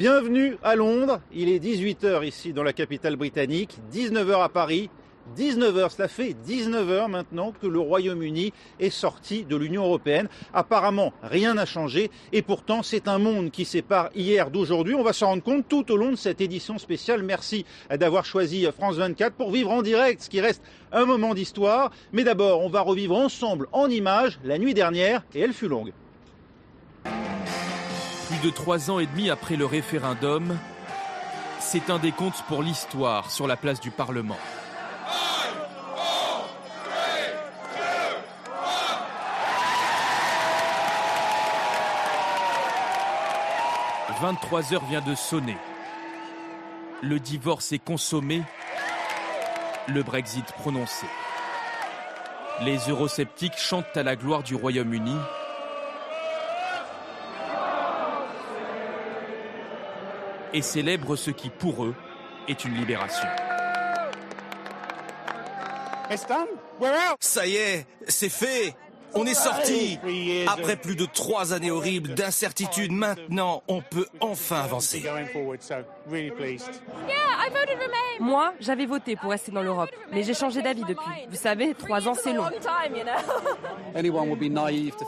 Bienvenue à Londres. Il est 18h ici dans la capitale britannique, 19h à Paris. 19h, cela fait 19h maintenant que le Royaume-Uni est sorti de l'Union européenne. Apparemment, rien n'a changé et pourtant c'est un monde qui sépare hier d'aujourd'hui. On va s'en rendre compte tout au long de cette édition spéciale. Merci d'avoir choisi France 24 pour vivre en direct ce qui reste un moment d'histoire. Mais d'abord, on va revivre ensemble en images la nuit dernière et elle fut longue. Plus de trois ans et demi après le référendum, c'est un décompte pour l'histoire sur la place du Parlement. 23 heures vient de sonner. Le divorce est consommé, le Brexit prononcé. Les eurosceptiques chantent à la gloire du Royaume-Uni. Et célèbrent ce qui, pour eux, est une libération. Ça y est, c'est fait. On est sorti Après plus de trois années horribles d'incertitude, maintenant on peut enfin avancer. Moi, j'avais voté pour rester dans l'Europe, mais j'ai changé d'avis depuis. Vous savez, trois ans c'est long.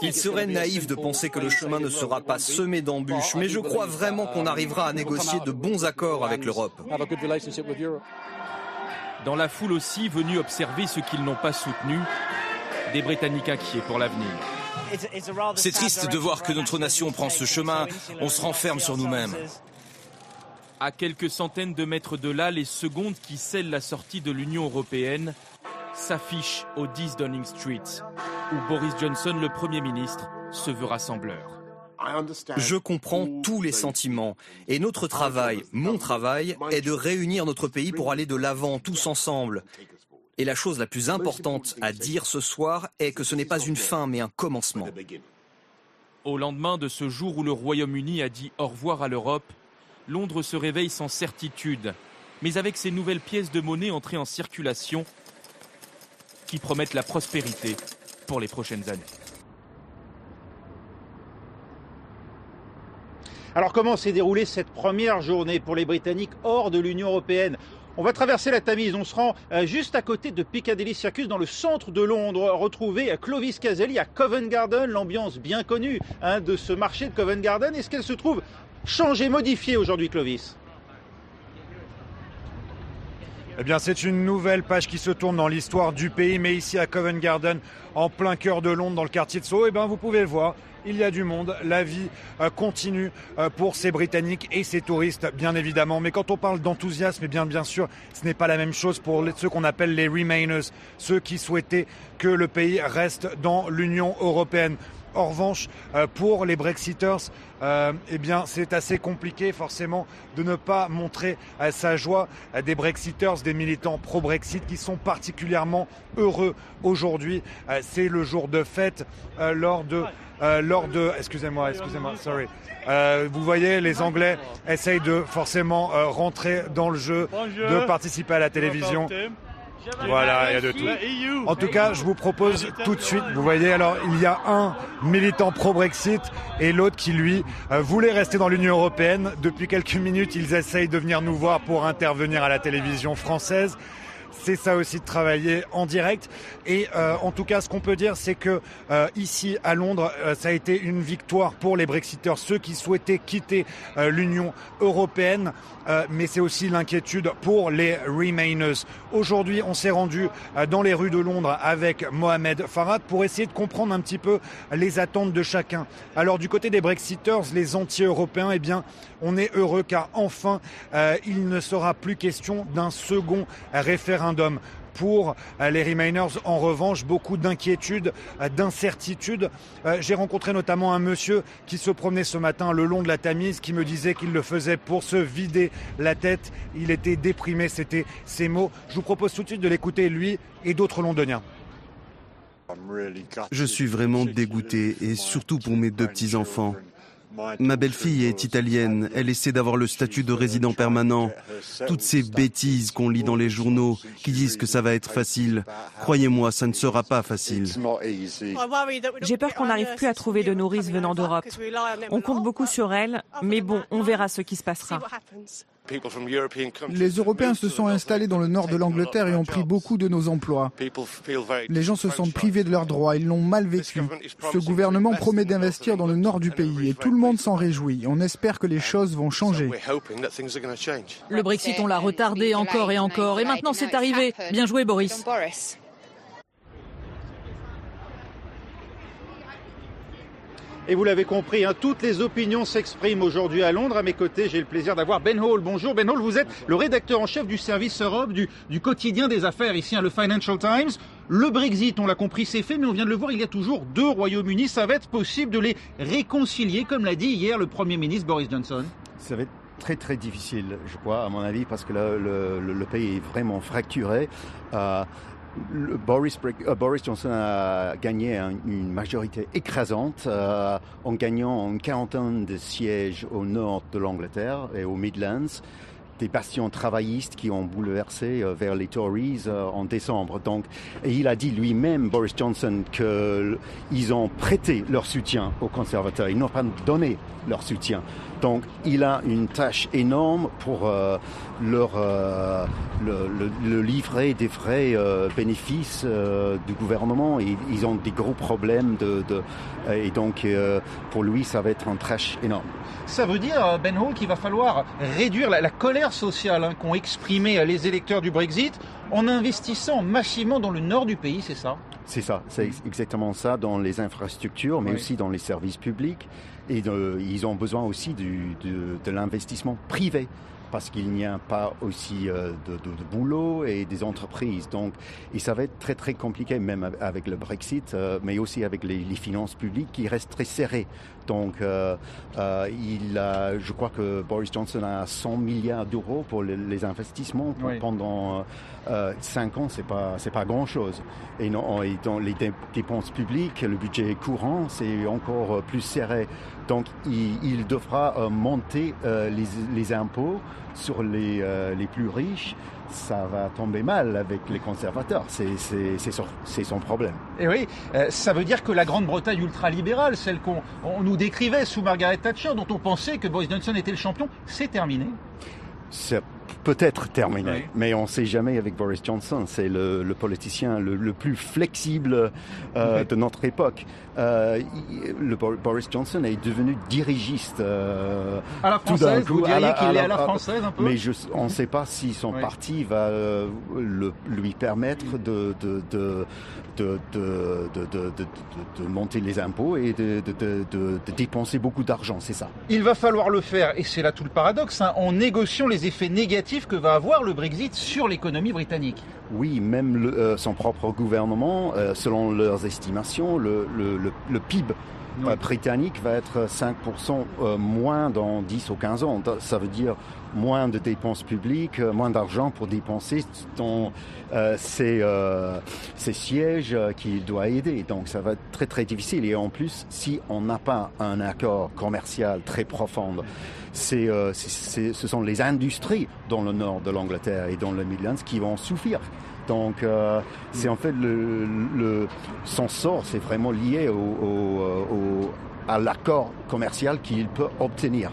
Il serait naïf de penser que le chemin ne sera pas semé d'embûches, mais je crois vraiment qu'on arrivera à négocier de bons accords avec l'Europe. Dans la foule aussi, venus observer ce qu'ils n'ont pas soutenu, des Britanniques inquiets pour l'avenir. C'est triste de voir que notre nation prend ce chemin. On se renferme sur nous-mêmes. À quelques centaines de mètres de là, les secondes qui scellent la sortie de l'Union européenne s'affichent au 10 Downing Street, où Boris Johnson, le Premier ministre, se veut rassembleur. Je comprends tous les sentiments et notre travail, mon travail, est de réunir notre pays pour aller de l'avant tous ensemble. Et la chose la plus importante à dire ce soir est que ce n'est pas une fin mais un commencement. Au lendemain de ce jour où le Royaume-Uni a dit au revoir à l'Europe, Londres se réveille sans certitude, mais avec ces nouvelles pièces de monnaie entrées en circulation qui promettent la prospérité pour les prochaines années. Alors comment s'est déroulée cette première journée pour les Britanniques hors de l'Union européenne? On va traverser la Tamise, on se rend euh, juste à côté de Piccadilly Circus dans le centre de Londres, retrouver Clovis Caselli à Covent Garden, l'ambiance bien connue hein, de ce marché de Covent Garden. Est-ce qu'elle se trouve changée, modifiée aujourd'hui Clovis eh bien, c'est une nouvelle page qui se tourne dans l'histoire du pays, mais ici à Covent Garden, en plein cœur de Londres, dans le quartier de Soho, eh bien, vous pouvez le voir, il y a du monde, la vie euh, continue euh, pour ces Britanniques et ces touristes, bien évidemment. Mais quand on parle d'enthousiasme, eh bien, bien sûr, ce n'est pas la même chose pour ceux qu'on appelle les Remainers, ceux qui souhaitaient que le pays reste dans l'Union européenne. En revanche, euh, pour les Brexiters, eh bien, c'est assez compliqué forcément de ne pas montrer sa joie des Brexiters, des militants pro-Brexit qui sont particulièrement heureux aujourd'hui. c'est le jour de fête lors de euh, lors de, excusez-moi, excusez-moi, sorry. Euh, vous voyez, les Anglais essayent de forcément euh, rentrer dans le jeu, de participer à la télévision. Voilà, il y a de tout. En tout cas, je vous propose tout de suite, vous voyez, alors il y a un militant pro-Brexit et l'autre qui, lui, voulait rester dans l'Union européenne. Depuis quelques minutes, ils essayent de venir nous voir pour intervenir à la télévision française c'est ça aussi de travailler en direct. Et euh, en tout cas, ce qu'on peut dire, c'est que euh, ici à Londres, euh, ça a été une victoire pour les Brexiteurs, ceux qui souhaitaient quitter l'Union européenne. mais c'est aussi l'inquiétude pour les Remainers. Aujourd'hui, on s'est rendu dans les rues de Londres avec Mohamed Farad pour essayer de comprendre un petit peu les attentes de chacun. Alors du côté des Brexiteurs, les anti-européens, eh bien, on est heureux car enfin, il ne sera plus question d'un second référendum pour euh, les Remainers, en revanche, beaucoup d'inquiétudes, euh, d'incertitudes. Euh, j'ai rencontré notamment un monsieur qui se promenait ce matin le long de la Tamise, qui me disait qu'il le faisait pour se vider la tête. Il était déprimé, c'était ses mots. Je vous propose tout de suite de l'écouter, lui et d'autres londoniens. Je suis vraiment dégoûté, et surtout pour mes deux petits-enfants. Ma belle-fille est italienne. Elle essaie d'avoir le statut de résident permanent. Toutes ces bêtises qu'on lit dans les journaux qui disent que ça va être facile. Croyez-moi, ça ne sera pas facile. J'ai peur qu'on n'arrive plus à trouver de nourrice venant d'Europe. On compte beaucoup sur elle, mais bon, on verra ce qui se passera. Les Européens se sont installés dans le nord de l'Angleterre et ont pris beaucoup de nos emplois. Les gens se sentent privés de leurs droits, ils l'ont mal vécu. Ce gouvernement promet d'investir dans le nord du pays et tout le monde s'en réjouit. On espère que les choses vont changer. Le Brexit, on l'a retardé encore et encore et maintenant c'est arrivé. Bien joué Boris. Et vous l'avez compris, hein, toutes les opinions s'expriment aujourd'hui à Londres. À mes côtés, j'ai le plaisir d'avoir Ben Hall. Bonjour Ben Hall, vous êtes le rédacteur en chef du service Europe du, du quotidien des affaires ici, hein, le Financial Times. Le Brexit, on l'a compris, c'est fait, mais on vient de le voir, il y a toujours deux Royaumes-Unis. Ça va être possible de les réconcilier, comme l'a dit hier le Premier ministre Boris Johnson Ça va être très très difficile, je crois, à mon avis, parce que le, le, pays est vraiment fracturé. Euh, Boris, euh, Boris, Johnson a gagné une majorité écrasante euh, en gagnant une quarantaine de sièges au nord de l'Angleterre et aux Midlands des bastions travaillistes qui ont bouleversé euh, vers les Tories en décembre. Donc, il a dit lui-même, Boris Johnson, qu'ils ont prêté leur soutien aux conservateurs. Ils n'ont pas donné leur soutien. Donc, il a une tâche énorme pour euh, leur euh, le, le, le, livrer des vrais euh, bénéfices du gouvernement. Ils ont des gros problèmes de, de et donc pour lui, ça va être un tâche énorme. Ça veut dire, Ben Hall, qu'il va falloir réduire la, la colère sociale hein, qu'ont exprimé les électeurs du Brexit en investissant massivement dans le nord du pays, c'est ça? C'est ça, c'est exactement ça, dans les infrastructures, mais oui. aussi dans les services publics. Et de, ils ont besoin aussi du, de, de l'investissement privé parce qu'il n'y a pas aussi euh, de, de, de, boulot et des entreprises. Donc, et ça va être très très compliqué, même avec le Brexit, euh, mais aussi avec les, les, finances publiques qui restent très serrées. Donc, euh, euh il a, je crois que Boris Johnson a 100 milliards d'euros pour les, les investissements oui. pendant euh, 5 ans. C'est pas c'est pas grand chose. Et, non, et dans les dépenses publiques, le budget courant, c'est encore plus serré. Donc, il, il devra euh, monter euh, les, les impôts sur les, euh, les plus riches, ça va tomber mal avec les conservateurs. C'est son problème. Et oui, euh, ça veut dire que la Grande-Bretagne ultralibérale, celle qu'on nous décrivait sous Margaret Thatcher, dont on pensait que Boris Johnson était le champion, c'est terminé C'est peut-être terminé, oui. mais on ne sait jamais avec Boris Johnson. C'est le, le, politicien le, le, plus flexible euh, oui. de notre époque. Euh, le Boris Johnson est devenu dirigiste. Euh, à la française, coup, vous diriez qu'il est à la française un peu Mais je, on ne sait pas si son oui. parti va euh, lui permettre de, de, de, de, de, monter les impôts et de, dépenser beaucoup d'argent, c'est ça. Il va falloir le faire, et c'est là tout le paradoxe, hein, en négociant les effets négatifs que va avoir le Brexit sur l'économie britannique. Oui, même euh, son propre gouvernement, euh, selon leurs estimations, le PIB oui. britannique va être 5% euh, moins dans 10 ou 15 ans. Ça veut dire moins de dépenses publiques, euh, moins d'argent pour dépenser dans euh, ces, euh, ces sièges qu'il doit aider. Donc ça va être très très difficile. Et en plus, si on n'a pas un accord commercial très profond, c'est, euh, ce sont les industries dans le nord de l'Angleterre et dans le Midlands qui vont souffrir. Donc, euh, c'est en fait le, le, son sort, c'est vraiment lié au, au, au, à l'accord commercial qu'il peut obtenir.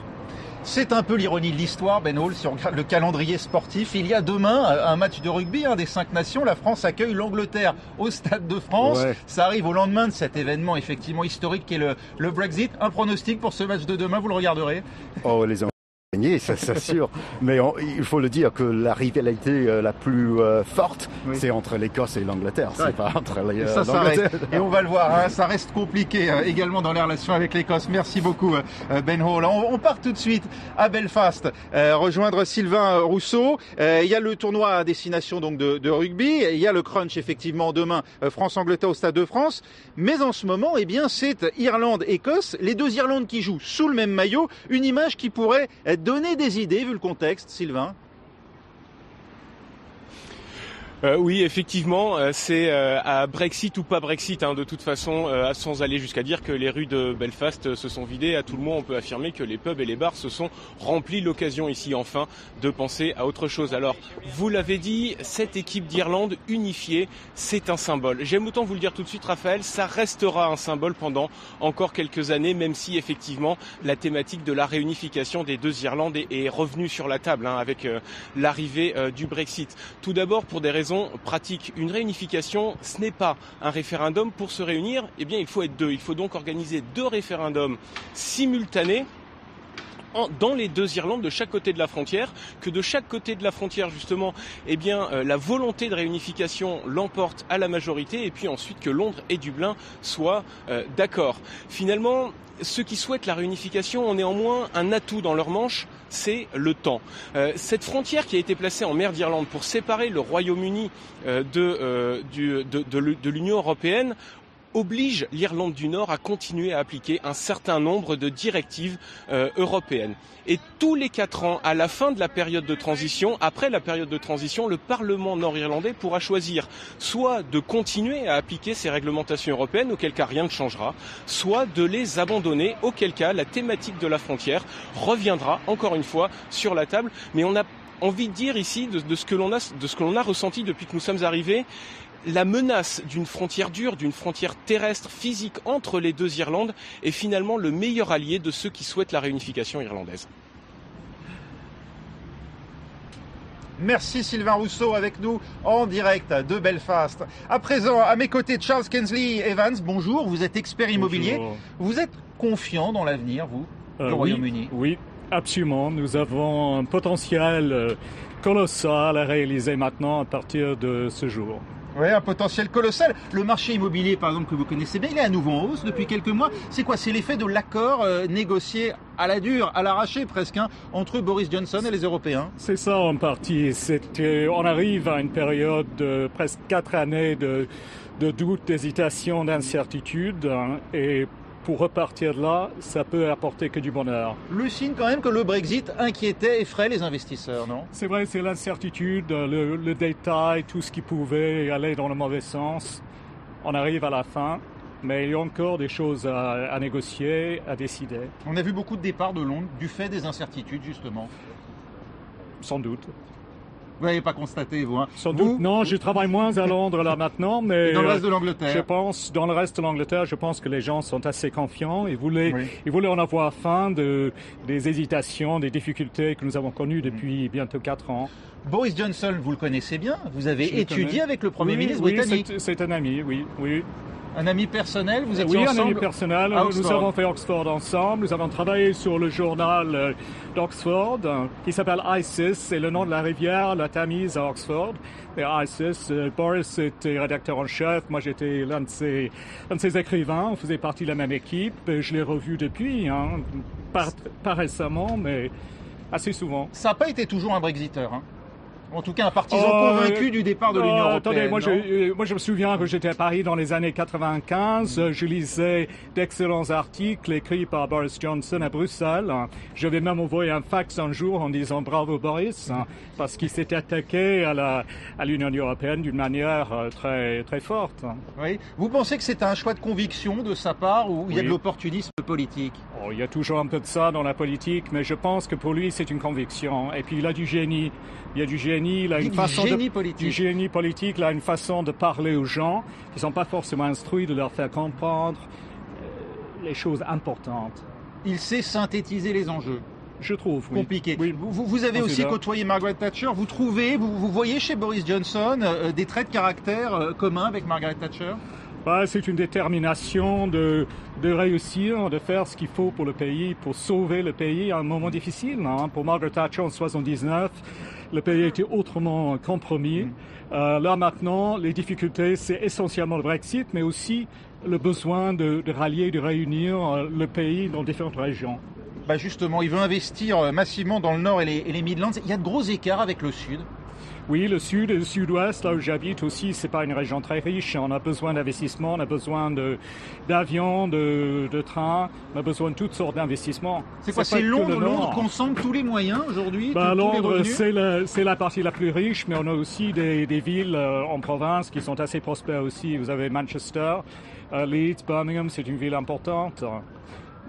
C'est un peu l'ironie de l'histoire, Ben Hall, si on regarde le calendrier sportif. Il y a demain un match de rugby, un des cinq nations. La France accueille l'Angleterre au Stade de France. Ouais. Ça arrive au lendemain de cet événement effectivement historique qui est le, le Brexit. Un pronostic pour ce match de demain, vous le regarderez Oh, les gagner, ça sûr. Mais on, il faut le dire que la rivalité euh, la plus euh, forte, oui. c'est entre l'Écosse et l'Angleterre. Ouais. C'est pas entre les, ça, ça reste, Et on va le voir, hein, ça reste compliqué euh, également dans les relations avec l'Écosse. Merci beaucoup euh, Ben Hall. On, on, part tout de suite à Belfast, euh, rejoindre Sylvain Rousseau. Il y a le tournoi à destination donc de, de rugby. Il y a le crunch effectivement demain France-Angleterre au Stade de France. Mais en ce moment, eh bien, c'est Irlande-Écosse, les deux Irlandes qui jouent sous le même maillot. Une image qui pourrait donner des idées vu le contexte, Sylvain Euh, oui, effectivement, euh, c'est euh, à Brexit ou pas Brexit. Hein, de toute façon, sans aller jusqu'à dire que les rues de Belfast se sont vidées, à tout le monde, on peut affirmer que les pubs et les bars se sont remplis. L'occasion ici, enfin, de penser à autre chose. Alors, vous l'avez dit, cette équipe d'Irlande unifiée, c'est un symbole. J'aime autant vous le dire tout de suite, Raphaël, ça restera un symbole pendant encore quelques années, même si effectivement la thématique de la réunification des deux Irlandes est, revenue sur la table hein, avec l'arrivée du Brexit. Tout d'abord pour des raisons pratique. Une réunification, ce n'est pas un référendum. Pour se réunir, eh bien, il faut être deux. Il faut donc organiser deux référendums simultanés dans les deux Irlandes de chaque côté de la frontière, que de chaque côté de la frontière justement, eh bien euh, la volonté de réunification l'emporte à la majorité et puis ensuite que Londres et Dublin soient euh, d'accord. Finalement, ceux qui souhaitent la réunification ont néanmoins un atout dans leur manche, c'est le temps. Euh, cette frontière qui a été placée en mer d'Irlande pour séparer le Royaume-Uni euh, euh, de, de l'Union européenne oblige l'Irlande du Nord à continuer à appliquer un certain nombre de directives euh, européennes. Et tous les quatre ans, à la fin de la période de transition, après la période de transition, le Parlement nord-irlandais pourra choisir soit de continuer à appliquer ces réglementations européennes, auquel cas rien ne changera, soit de les abandonner, auquel cas la thématique de la frontière reviendra encore une fois sur la table. Mais on a envie de dire ici de, ce que l'on a ressenti depuis que nous sommes arrivés, la menace d'une frontière dure, d'une frontière terrestre physique entre les deux Irlandes est finalement le meilleur allié de ceux qui souhaitent la réunification irlandaise. Merci Sylvain Rousseau avec nous en direct de Belfast. À présent, à mes côtés, Charles Kensley Evans, bonjour, vous êtes expert immobilier. Vous êtes confiant dans l'avenir, vous, euh, du Royaume-Uni? Oui, absolument. Nous avons un potentiel euh, colossal à réaliser maintenant à partir de ce jour. Oui, un potentiel colossal. Le marché immobilier, par exemple, que vous connaissez bien, il est à nouveau en hausse depuis quelques mois. C'est quoi? C'est l'effet de l'accord euh, négocié à la dure, à l'arraché presque, hein, entre Boris Johnson et les Européens C'est ça en partie. on arrive à une période de presque quatre années de, de doute, d'hésitation, d'incertitude. Hein, et pour repartir de là, ça peut apporter que du bonheur. Le signe quand même que le Brexit inquiétait, effraie les investisseurs, non? C'est vrai, c'est l'incertitude, le, détail, tout ce qui pouvait aller dans le mauvais sens. On arrive à la fin, mais il y a encore des choses à, à négocier, à décider. On a vu beaucoup de départs de Londres du fait des incertitudes, justement. Sans doute. Vous n'avez pas constaté, vous, hein Sans doute. Non, je travaille moins à Londres là maintenant, mais dans le reste de l'Angleterre. Je pense, dans le reste de l'Angleterre, je pense que les gens sont assez confiants. Ils voulaient, ils voulaient en avoir fin de des hésitations, des difficultés que nous avons connues depuis bientôt quatre ans. Boris Johnson, vous le connaissez bien. Vous avez étudié avec le Premier ministre britannique. Oui, c'est un ami, oui, oui. Un ami personnel, vous étiez oui, ensemble Oui, un ami personnel. Nous avons fait Oxford ensemble. Nous avons travaillé sur le journal euh, d'Oxford euh, qui s'appelle ISIS. C'est le nom de la rivière, la Tamise à Oxford. Et ISIS, euh, Boris était rédacteur en chef. Moi, j'étais l'un de ses, de ses écrivains. On faisait partie de la même équipe. Je l'ai revu depuis, hein, pas, récemment, mais assez souvent. Ça n'a pas été toujours un Brexiteur. Hein en tout cas, un partisan oh, convaincu du départ de l'Union européenne. Attendez, moi je, euh, moi je, me souviens que j'étais à Paris dans les années 95. Je lisais d'excellents articles écrits par Boris Johnson à Bruxelles. Je vais même envoyer un fax un jour en disant bravo Boris, parce qu'il s'est attaqué à la à l'Union européenne d'une manière euh, très très forte. Oui. Vous pensez que c'est un choix de conviction de sa part ou il y a de l'opportunisme politique? Oh, Il y a toujours un peu de ça dans la politique, mais je pense que pour lui c'est une conviction. Et puis il a du génie. Il y a du génie il a une façon génie politique. du génie politique, il a une façon de parler aux gens qui ne sont pas forcément instruits, de leur faire comprendre euh, les choses importantes. Il sait synthétiser les enjeux. Je trouve, compliqué. Vous, vous, avez aussi côtoyé Margaret Thatcher. Vous trouvez, vous, vous voyez chez Boris Johnson euh, des traits de caractère euh, communs avec Margaret Thatcher? Bah, c'est une détermination de, de réussir, de faire ce qu'il faut pour le pays, pour sauver le pays à un moment difficile. Hein. Pour Margaret Thatcher en 79, le pays a été autrement compromis. Mm. Euh, là maintenant, les difficultés, c'est essentiellement le Brexit, mais aussi le besoin de, de rallier, de réunir euh, le pays dans différentes régions. Bah justement, il veut investir euh, massivement dans le Nord et les, et les Midlands. Il y a de gros écarts avec le Sud. Oui, le sud et le sud-ouest, là où j'habite aussi, c'est pas une région très riche. On a besoin d'investissements, on a besoin d'avions, de, de, trains, on a besoin de toutes sortes d'investissements. C'est quoi C'est Londres, Londres concentre tous les moyens aujourd'hui bah, Londres, c'est la, la, partie la plus riche, mais on a aussi des, des villes euh, en province qui sont assez prospères aussi. Vous avez Manchester, euh, Leeds, Birmingham, c'est une ville importante.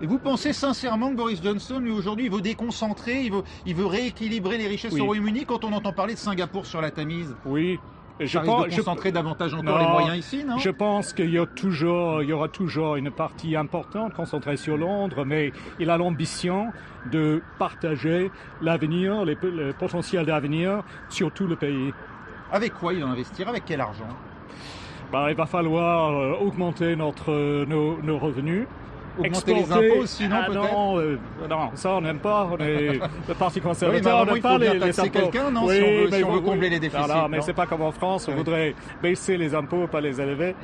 Et vous pensez sincèrement que Boris Johnson, lui, aujourd'hui, il veut déconcentrer, il veut, il veut rééquilibrer les richesses au Royaume-Uni quand on entend parler de Singapour sur la Tamise? Oui. Je pense, de concentrer davantage encore les moyens ici, non? Je pense qu'il y, a toujours, il y aura toujours une partie importante concentrée sur Londres, mais il a l'ambition de partager l'avenir, le potentiel d'avenir sur tout le pays. Avec quoi il va investir? Avec quel argent? Ben, Il va falloir euh, augmenter notre, nos revenus augmenter les impôts sinon ah peut-être non, euh, non, ça on n'aime pas. On est le Parti conservateur, oui, on n'aime pas les, les impôts. quelqu'un, non, oui, si on veut, si on veut combler les déficits. Voilà, mais c'est pas comme en France, on voudrait baisser les impôts, pas les élever.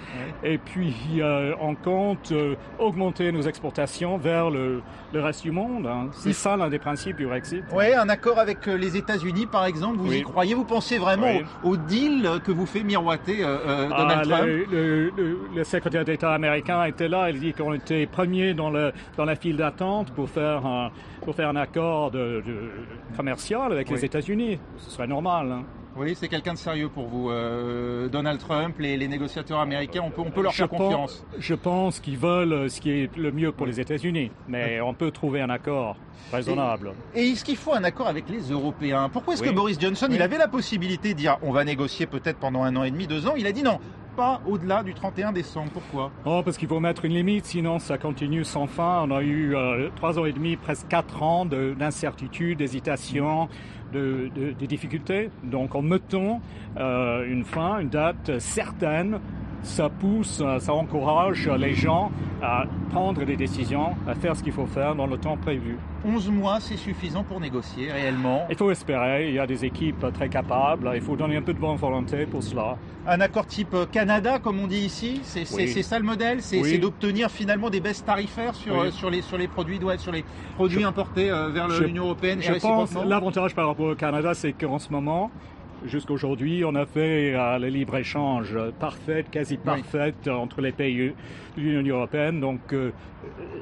Et puis euh, on compte euh, augmenter nos exportations vers le, le reste du monde. Hein. C'est ça l'un des principes du Brexit. Oui, un accord avec euh, les États-Unis par exemple, vous y croyez? Vous pensez vraiment au, deal que vous fait miroiter Donald ah, Trump? le, le, le secrétaire d'État américain était là, il dit qu'on était premier dans, le, dans la file d'attente pour faire un, pour faire un accord de, commercial avec les États-Unis. Ce serait normal. Hein. Oui, c'est quelqu'un de sérieux pour vous. Euh, Donald Trump, les, les, négociateurs américains, on peut, on peut leur faire confiance. je pense qu'ils veulent ce qui est le mieux pour les États-Unis, mais on peut trouver un accord raisonnable. Et, est-ce qu'il faut un accord avec les Européens? Pourquoi est-ce que Boris Johnson, il avait la possibilité de dire on va négocier peut-être pendant un an et demi, deux ans? Il a dit non, pas au-delà du 31 décembre. Pourquoi? Oh, Parce qu'il faut mettre une limite, sinon ça continue sans fin. On a eu euh, trois ans et demi, presque quatre ans d'incertitude, d'hésitation, de, difficultés. Donc en mettant euh, une fin, une date certaine, ça pousse, ça encourage les gens à prendre des décisions, à faire ce qu'il faut faire dans le temps prévu. 11 mois, c'est suffisant pour négocier réellement. Il faut espérer, il y a des équipes très capables, il faut donner un peu de bonne volonté pour cela. Un accord type Canada, comme on dit ici, c'est ça le modèle C'est d'obtenir finalement des baisses tarifaires sur, sur, les, sur les produits, sur les produits importés euh, vers l'Union Européenne Je pense l'avantage par rapport au Canada, c'est qu'en ce moment, Jusqu'aujourd'hui, on a fait euh, le libre-échange parfait, quasi parfait entre les pays de l'Union européenne. Donc, euh,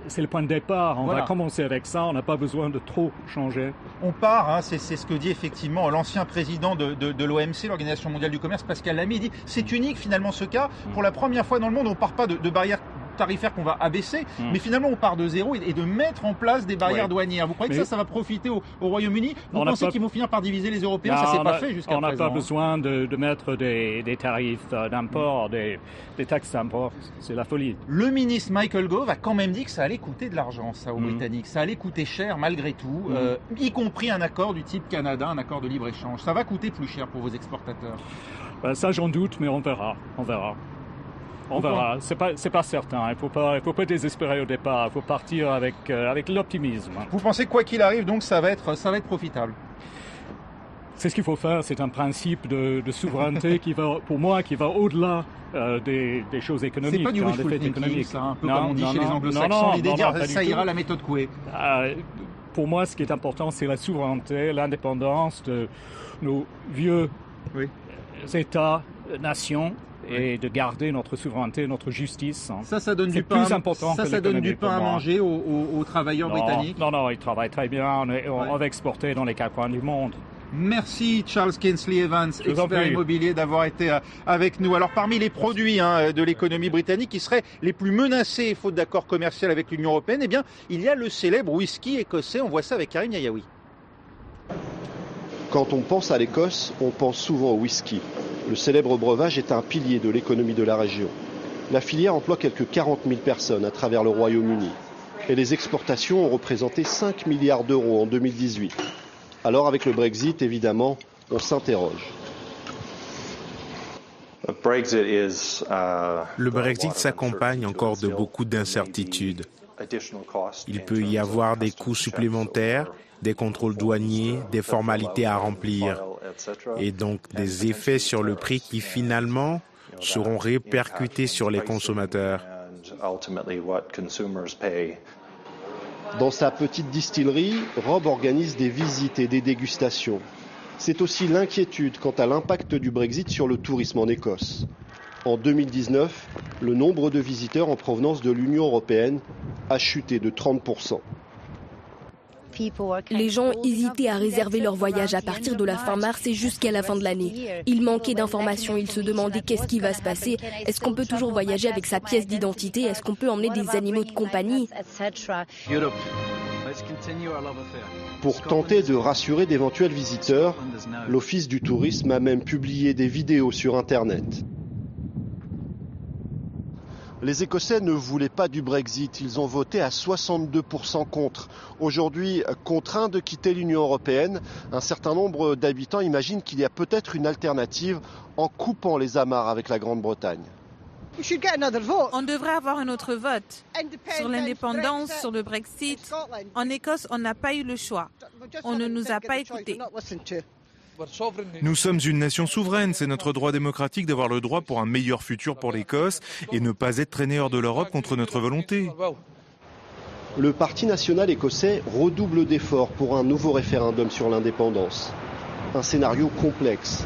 c'est le point de départ. On va commencer avec ça. On n'a pas besoin de trop changer. On part, hein, c'est ce que dit effectivement l'ancien président de, de, l'OMC, l'Organisation mondiale du commerce, Pascal Lamy. Il dit c'est unique finalement ce cas. Pour la première fois dans le monde, on ne part pas de, de barrières tarifaires qu'on va abaisser, hmm. mais finalement on part de zéro et, de mettre en place des barrières douanières. Vous croyez que ça, ça va profiter au, Royaume-Uni Vous pensez qu'ils vont finir par diviser les Européens Ça s'est pas fait jusqu'à présent. On n'a pas besoin de, mettre des, tarifs euh, d'import, des, taxes d'import. C'est la folie. Le ministre Michael Gove a quand même dit que ça allait coûter de l'argent, ça, aux hmm. Britanniques. Ça allait coûter cher malgré tout, hmm. euh, y compris un accord du type Canada, un accord de libre-échange. Ça va coûter plus cher pour vos exportateurs? Ben, ça, j'en doute, mais on verra. On verra. On verra. C'est pas, c'est pas certain. Il faut pas, il faut pas désespérer au départ. Il faut partir avec, euh, avec l'optimisme. Vous pensez quoi qu'il arrive, donc ça va être, ça va être profitable? C'est ce qu'il faut faire. C'est un principe de, de souveraineté qui va, pour moi, qui va au-delà euh, des, des, choses économiques. C'est pas du hein, wishful thinking, ça, un peu non, comme on dit chez les anglo-saxons, l'idée de dire ça ira la méthode Coué. Euh, pour moi, ce qui est important, c'est la souveraineté, l'indépendance de nos vieux oui. États, nations et de garder notre souveraineté, notre justice. Hein. Ça, ça donne du pain. important. Ça, ça donne du pain à manger aux, travailleurs britanniques. Non, non, ils travaillent très bien. On, va exporter dans les quatre coins du monde. Merci Charles Kinsley Evans, expert immobilier, d'avoir été euh, avec nous. Alors parmi les produits hein, de l'économie britannique qui seraient les plus menacés faute d'accord commercial avec l'Union européenne, eh bien il y a le célèbre whisky écossais. On voit ça avec Karim Yayaoui. Quand on pense à l'Écosse, on pense souvent au whisky. Le célèbre breuvage est un pilier de l'économie de la région. La filière emploie quelques 40 000 personnes à travers le Royaume-Uni. Et les exportations ont représenté 5 milliards d'euros en 2018. Alors avec le Brexit, évidemment, on s'interroge. Le Brexit s'accompagne encore de beaucoup d'incertitudes. Il peut y avoir des coûts supplémentaires, des contrôles douaniers, des formalités à remplir et donc des effets sur le prix qui finalement seront répercutés sur les consommateurs. Dans sa petite distillerie, Rob organise des visites et des dégustations. C'est aussi l'inquiétude quant à l'impact du Brexit sur le tourisme en Écosse. En 2019, le nombre de visiteurs en provenance de l'Union européenne a chuté de 30%. Les gens hésitaient à réserver leur voyage à partir de la fin mars et jusqu'à la fin de l'année. Ils manquaient d'informations, ils se demandaient qu'est-ce qui va se passer, est-ce qu'on peut toujours voyager avec sa pièce d'identité, est-ce qu'on peut emmener des animaux de compagnie? pour tenter de rassurer d'éventuels visiteurs, l'Office du tourisme a même publié des vidéos sur Internet. Les Écossais ne voulaient pas du Brexit. Ils ont voté à 62% contre. Aujourd'hui, contraints de quitter l'Union européenne, un certain nombre d'habitants imaginent qu'il y a peut-être une alternative en coupant les amarres avec la Grande-Bretagne. On devrait avoir un autre vote sur l'indépendance, sur le Brexit. En Écosse, on n'a pas eu le choix. On ne nous a pas écoutés. Nous sommes une nation souveraine, c'est notre droit démocratique d'avoir le droit pour un meilleur futur pour l'Écosse et ne pas être traîné hors de l'Europe contre notre volonté. Le Parti national écossais redouble d'efforts pour un nouveau référendum sur l'indépendance. Un scénario complexe.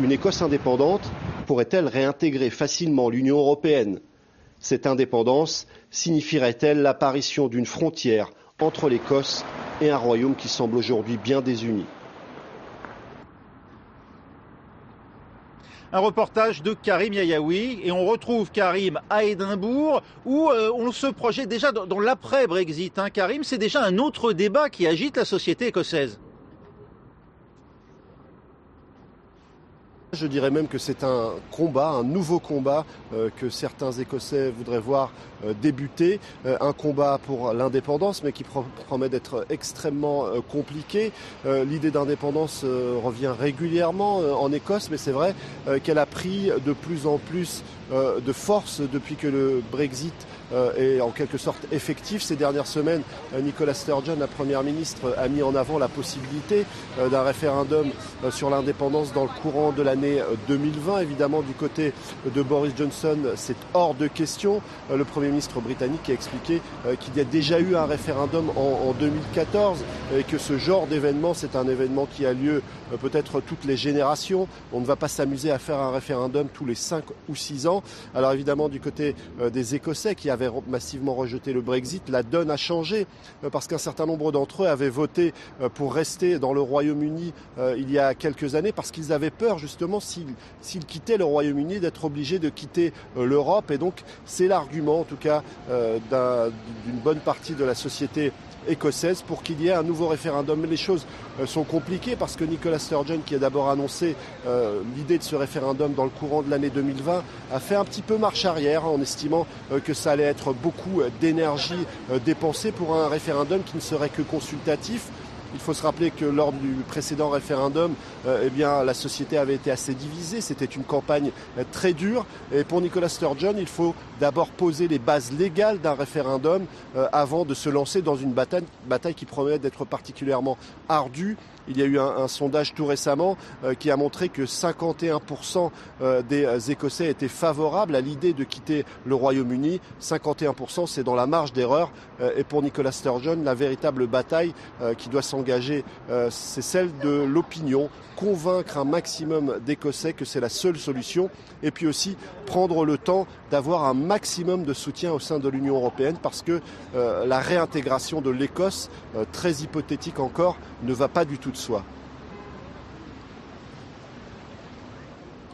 Une Écosse indépendante pourrait-elle réintégrer facilement l'Union européenne? Cette indépendance signifierait-elle l'apparition d'une frontière entre l'Écosse et un royaume qui semble aujourd'hui bien désuni? Un reportage de Karim Yayaoui et on retrouve Karim à Édimbourg où euh, on se projette déjà dans, l'après-Brexit. Hein. Karim, c'est déjà un autre débat qui agite la société écossaise. Je dirais même que c'est un combat, un nouveau combat euh, que certains Écossais voudraient voir euh, débuter. Euh, un combat pour l'indépendance, mais qui promet d'être extrêmement compliqué. L'idée d'indépendance revient régulièrement en Écosse, mais c'est vrai qu'elle a pris de plus en plus de force depuis que le Brexit est en quelque sorte effectif. Ces dernières semaines, Nicolas Sturgeon, la Première ministre, a mis en avant la possibilité d'un référendum sur l'indépendance dans le courant de l'année 2020. Évidemment, du côté de Boris Johnson, c'est hors de question. Le Premier ministre britannique a expliqué qu'il y a déjà eu un référendum en, 2014 et que ce genre d'événement, c'est un événement qui a lieu peut-être toutes les générations. On ne va pas s'amuser à faire un référendum tous les 5 ou 6 ans. Alors évidemment, du côté des Écossais qui avaient massivement rejeté le Brexit, la donne a changé parce qu'un certain nombre d'entre eux avaient voté pour rester dans le Royaume-Uni il y a quelques années parce qu'ils avaient peur justement s'ils quittaient le Royaume-Uni d'être obligés de quitter euh, l'Europe. Et donc c'est l'argument en tout cas euh, d'une bonne partie de la société écossaise pour qu'il y ait un nouveau référendum. Mais les choses euh, sont compliquées parce que Nicolas Sturgeon, qui a d'abord annoncé l'idée de ce référendum dans le courant de l'année 2020, a fait un petit peu marche arrière en estimant que ça allait être beaucoup d'énergie dépensée pour un référendum qui ne serait que consultatif. Il faut se rappeler que lors du précédent référendum, euh, eh bien, la société avait été assez divisée. C'était une campagne euh, très dure. Et pour Nicolas Sturgeon, il faut d'abord poser les bases légales d'un référendum euh, avant de se lancer dans une bataille, bataille qui promet d'être particulièrement ardue il y a eu un, sondage tout récemment euh, qui a montré que 51% euh, des euh, Écossais étaient favorables à l'idée de quitter le Royaume-Uni. 51% c'est dans la marge d'erreur. et pour Nicolas Sturgeon, la véritable bataille qui doit s'engager, c'est celle de l'opinion. Convaincre un maximum d'Écossais que c'est la seule solution. Et puis aussi prendre le temps d'avoir un maximum de soutien au sein de l'Union européenne parce que la réintégration de l'Écosse, très hypothétique encore, ne va pas du tout de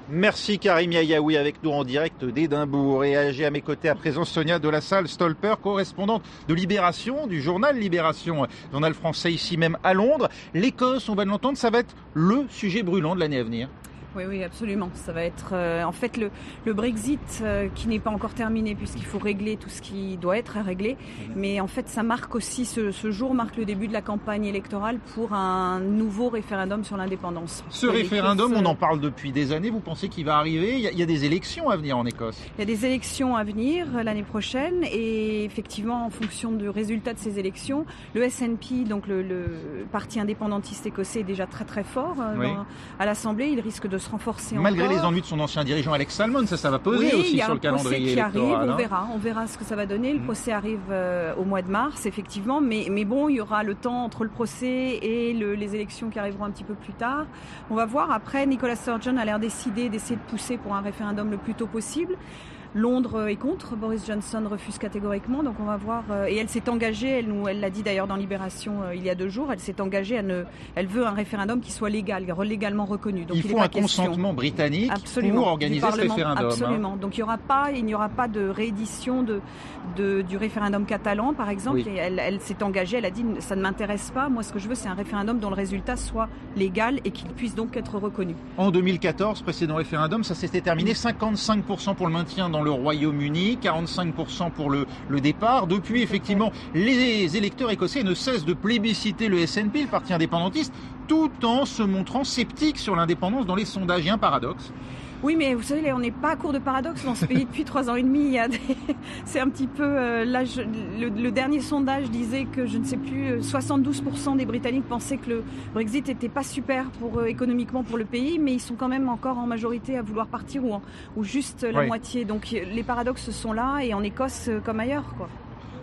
Merci Karim Yayaoui avec nous en direct d'Édimbourg. Et j'ai à mes côtés à présent Sonia de la Salle Stolper, correspondante de Libération, du journal Libération, journal français ici même à Londres. L'Écosse, on va l'entendre, ça va être le sujet brûlant de l'année à venir. Oui, oui, absolument. Ça va être euh, en fait le, le Brexit euh, qui n'est pas encore terminé puisqu'il faut régler tout ce qui doit être à régler. Mais en fait, ça marque aussi ce, ce, jour marque le début de la campagne électorale pour un nouveau référendum sur l'indépendance. Ce référendum, on en parle depuis des années. Vous pensez qu'il va arriver? Il y, a, il y, a, des élections à venir en Écosse. Il y a des élections à venir l'année prochaine et effectivement, en fonction du résultat de ces élections, le SNP, donc le, le parti indépendantiste écossais, est déjà très très fort euh, à l'Assemblée. Il risque de se renforcer Malgré les ennuis de son ancien dirigeant Alex Salmon, ça, ça va peser aussi sur le calendrier qui arrive, on hein. verra, on verra ce que ça va donner. Le mm. procès arrive euh, au mois de mars, effectivement, mais, mais bon, il y aura le temps entre le procès et les élections qui arriveront un petit peu plus tard. On va voir. Après, Nicolas Sturgeon a l'air décidé d'essayer de pousser pour un référendum le plus tôt possible. Londres est contre, Boris Johnson refuse catégoriquement, donc on va voir. Euh, et elle s'est engagée, elle nous, elle l'a dit d'ailleurs dans Libération euh, il y a deux jours, elle s'est engagée à ne, elle veut un référendum qui soit légal, légalement reconnu. Donc il, faut un consentement britannique pour organiser ce référendum. Hein. Absolument. Donc il y aura pas, il n'y aura pas de réédition de, de du référendum catalan, par exemple. Et elle, elle s'est engagée, elle a dit ça ne m'intéresse pas. Moi, ce que je veux, c'est un référendum dont le résultat soit légal et qu'il puisse donc être reconnu. En 2014, précédent référendum, ça s'était terminé 55% pour le maintien dans le Royaume-Uni, 45% pour le, le, départ. Depuis, effectivement, les électeurs écossais ne cessent de plébisciter le SNP, le parti indépendantiste, tout en se montrant sceptiques sur l'indépendance dans les sondages. Il y a un paradoxe. Oui, mais vous savez, on n'est pas à court de paradoxes dans ce pays depuis trois ans et demi. C'est un petit peu. Euh, là, le, dernier sondage disait que, je ne sais plus, 72% euh, des Britanniques pensaient que le Brexit n'était pas super pour, euh, économiquement pour le pays, mais ils sont quand même encore en majorité à vouloir partir ou, ou juste la moitié. Donc les paradoxes sont là et en Écosse comme ailleurs. Quoi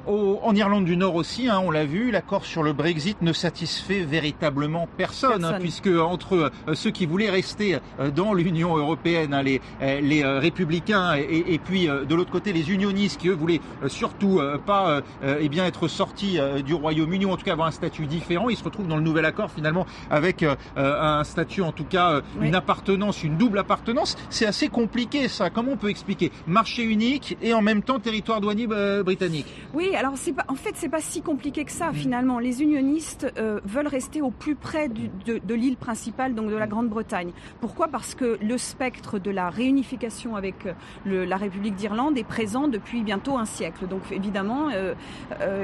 en Irlande du Nord aussi, hein, on l'a vu, l'accord sur le Brexit ne satisfait véritablement personne, hein, puisque entre euh, ceux qui voulaient rester euh, dans l'Union européenne, hein, les, euh, les républicains, et, puis de l'autre côté les unionistes qui eux voulaient surtout pas eh bien être sortis du Royaume-Uni ou en tout cas avoir un statut différent, ils se retrouvent dans le nouvel accord finalement avec un statut en tout cas une appartenance, une double appartenance. C'est assez compliqué ça. Comment on peut expliquer? Marché unique et en même temps territoire douanier britannique? Oui, alors c'est pas, en fait, c'est pas si compliqué que ça finalement. Les unionistes euh, veulent rester au plus près de, l'île principale, donc de la Grande-Bretagne. Pourquoi? Parce que le spectre de la réunification avec euh, la République d'Irlande est présent depuis bientôt un siècle. Donc évidemment, euh,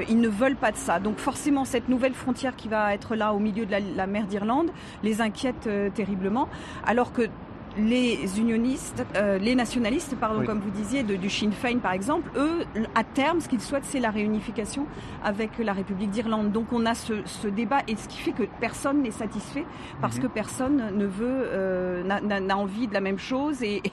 ils ne veulent pas de ça. Donc forcément, cette nouvelle frontière qui va être là au milieu de la, la mer d'Irlande les inquiète terriblement, alors que les unionistes, euh, les nationalistes, pardon, comme vous disiez, de, du Sinn Féin par exemple, eux, à terme, ce qu'ils souhaitent, c'est la réunification avec la République d'Irlande. Donc on a ce, ce, débat et ce qui fait que personne n'est satisfait parce mhm. que personne ne veut, euh, n'a envie de la même chose et, et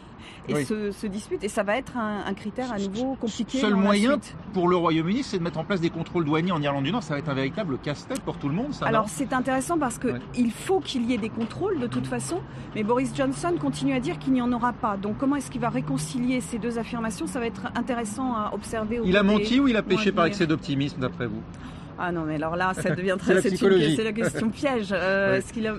se, disputent. Et ça va être un, critère à nouveau compliqué. Seul moyen pour le Royaume-Uni, c'est de mettre en place des contrôles douaniers en Irlande du Nord. Ça va être un véritable casse-tête pour tout le monde. Ça, Alors c'est intéressant parce que il faut qu'il y ait des contrôles de toute façon. Mais Boris Johnson continue à dire qu'il n'y en aura pas. Donc comment est-ce qu'il va réconcilier ces deux affirmations? Ça va être intéressant à observer. Il a menti ou il a péché par excès d'optimisme d'après vous? Ah non, mais alors là, ça devient très. c'est la question piège. Euh, est-ce qu'il a...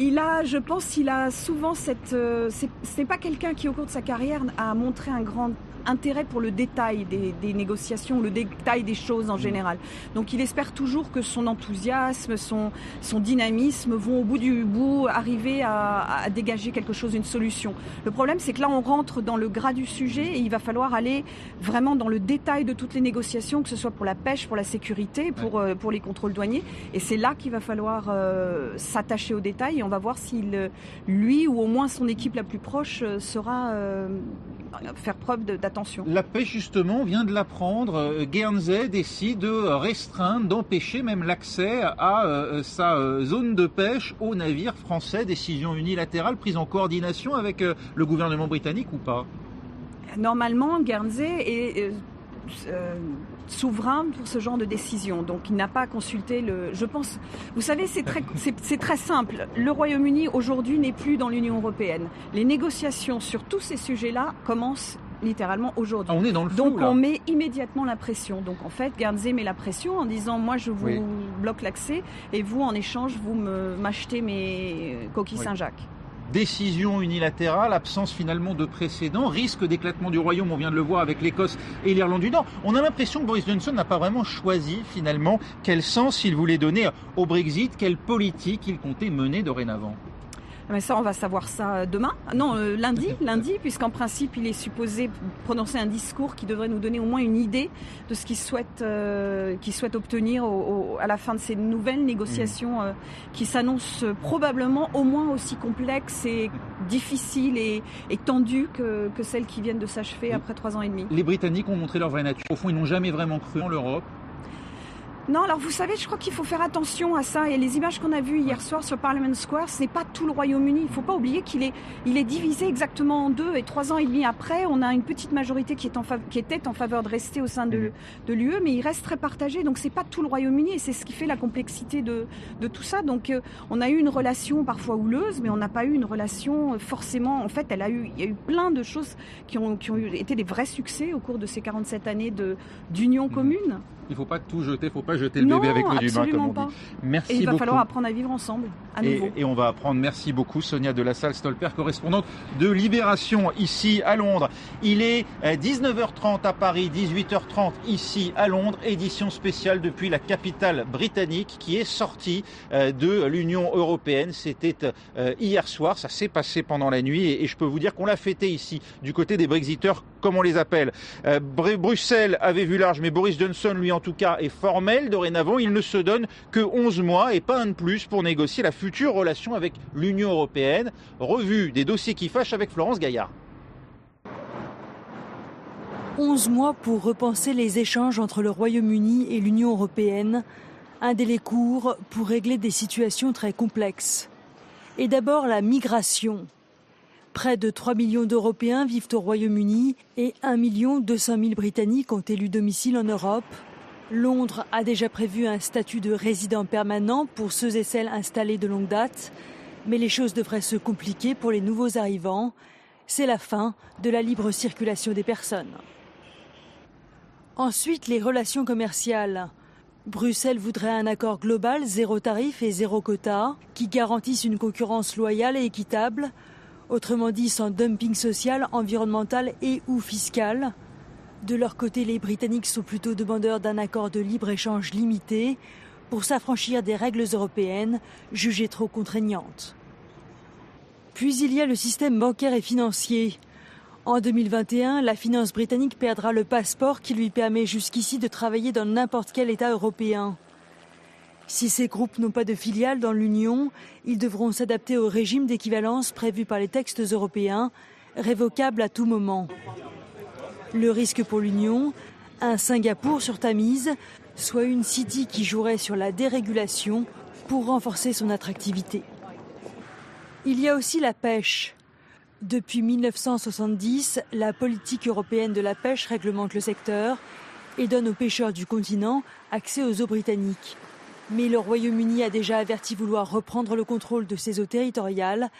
Il a, je pense, il a souvent cette. Euh, c'est pas quelqu'un qui, au cours de sa carrière, a montré un grand intérêt pour le détail des, négociations, le détail des choses en mm. général. Donc il espère toujours que son enthousiasme, son, son dynamisme vont au bout du bout arriver à, dégager quelque chose, une solution. Le problème, c'est que là, on rentre dans le gras du sujet et il va falloir aller vraiment dans le détail de toutes les négociations, que ce soit pour la pêche, pour la sécurité, pour, euh, pour les contrôles douaniers. Et c'est là qu'il va falloir euh, s'attacher aux détails et on va voir s'il, lui ou au moins son équipe la plus proche, euh, sera faire preuve d'attention. La pêche, justement, vient de l'apprendre. Euh, Guernsey décide de restreindre, d'empêcher même l'accès à euh, sa euh, zone de pêche aux navires français. Décision unilatérale prise en coordination avec le gouvernement britannique ou pas? Normalement, Guernsey est souverain pour ce genre de décision. Donc il n'a pas consulté le. Je pense. Vous savez, c'est très, c'est très simple. Le Royaume-Uni aujourd'hui n'est plus dans l'Union européenne. Les négociations sur tous ces sujets-là commencent littéralement aujourd'hui. Ah, on est dans le Donc on met immédiatement la pression. Donc en fait, Guernsey met la pression en disant moi je vous bloque l'accès et vous en échange vous m'achetez mes coquilles Saint-Jacques décision unilatérale, absence finalement de précédent, risque d'éclatement du royaume, on vient de le voir avec l'Écosse et l'Irlande du Nord. On a l'impression que Boris Johnson n'a pas vraiment choisi finalement quel sens il voulait donner au Brexit, quelle politique il comptait mener dorénavant. Mais ça, on va savoir ça demain. Non, euh, lundi, lundi, puisqu'en principe, il est supposé prononcer un discours qui devrait nous donner au moins une idée de ce qu'il souhaite, euh, souhaite obtenir à la fin de ces nouvelles négociations euh, qui s'annoncent probablement au moins aussi complexes et difficiles et, tendues que, que, celles qui viennent de s'achever après trois ans et demi. Les Britanniques ont montré leur vraie nature. Au fond, ils n'ont jamais vraiment cru en l'Europe. Non, alors vous savez, je crois qu'il faut faire attention à ça. Et les images qu'on a vues hier soir sur Parliament Square, ce n'est pas tout le Royaume-Uni. Il ne faut pas oublier qu'il est, il est divisé exactement en deux. Et trois ans et demi après, on a une petite majorité qui, est en qui était en faveur de rester au sein de, mhm. de l'UE, mais il reste très partagé. Donc c'est pas tout le Royaume-Uni et c'est ce qui fait la complexité de, de tout ça. Donc euh, on a eu une relation parfois houleuse, mais on n'a pas eu une relation euh, forcément. En fait, elle a eu, il y a eu plein de choses qui ont, qui ont été des vrais succès au cours de ces 47 années d'union mhm. commune. Il ne faut pas tout jeter, il ne faut pas jeter le bébé avec l'eau du bain, comme on dit. Merci et il va falloir apprendre à vivre ensemble, à nouveau. Et, on va apprendre, merci beaucoup Sonia de la Salle Stolper, correspondante de Libération ici à Londres. Il est 19h30 euh, à Paris, 18h30 ici à Londres, édition spéciale depuis la capitale britannique qui est sortie euh, de l'Union européenne. C'était euh, hier soir, ça s'est passé pendant la nuit et je peux vous dire qu'on l'a fêté ici du côté des Brexiteurs comme on les appelle. Bruxelles avait vu large, mais Boris Johnson lui en en tout cas est formel. Dorénavant, il ne se donne que 11 mois et pas un de plus pour négocier la future relation avec l'Union européenne. Revue des dossiers qui fâchent avec Florence Gaillard. 11 mois pour repenser les échanges entre le Royaume-Uni et l'Union européenne. Un délai court pour régler des situations très complexes. Et d'abord la migration. Près de 3 millions d'Européens vivent au Royaume-Uni et 1 200 000 Britanniques ont élu domicile en Europe. Londres a déjà prévu un statut de résident permanent pour ceux et celles installés de longue date, mais les choses devraient se compliquer pour les nouveaux arrivants. C'est la fin de la libre circulation des personnes. Ensuite, les relations commerciales. Bruxelles voudrait un accord global, zéro tarif et zéro quota, qui garantisse une concurrence loyale et équitable, autrement dit sans dumping social, environnemental et ou fiscal. De leur côté, les Britanniques sont plutôt demandeurs d'un accord de libre-échange limité pour s'affranchir des règles européennes jugées trop contraignantes. Puis il y a le système bancaire et financier. En 2021, la finance britannique perdra le passeport qui lui permet jusqu'ici de travailler dans n'importe quel État européen. Si ces groupes n'ont pas de filiales dans l'Union, ils devront s'adapter au régime d'équivalence prévu par les textes européens, révocable à tout moment. Le risque pour l'Union, un Singapour sur Tamise, soit une City qui jouerait sur la dérégulation pour renforcer son attractivité. Il y a aussi la pêche. Depuis 1970, la politique européenne de la pêche réglemente le secteur et donne aux pêcheurs du continent accès aux eaux britanniques. Mais le Royaume-Uni a déjà averti vouloir reprendre le contrôle de ses eaux territoriales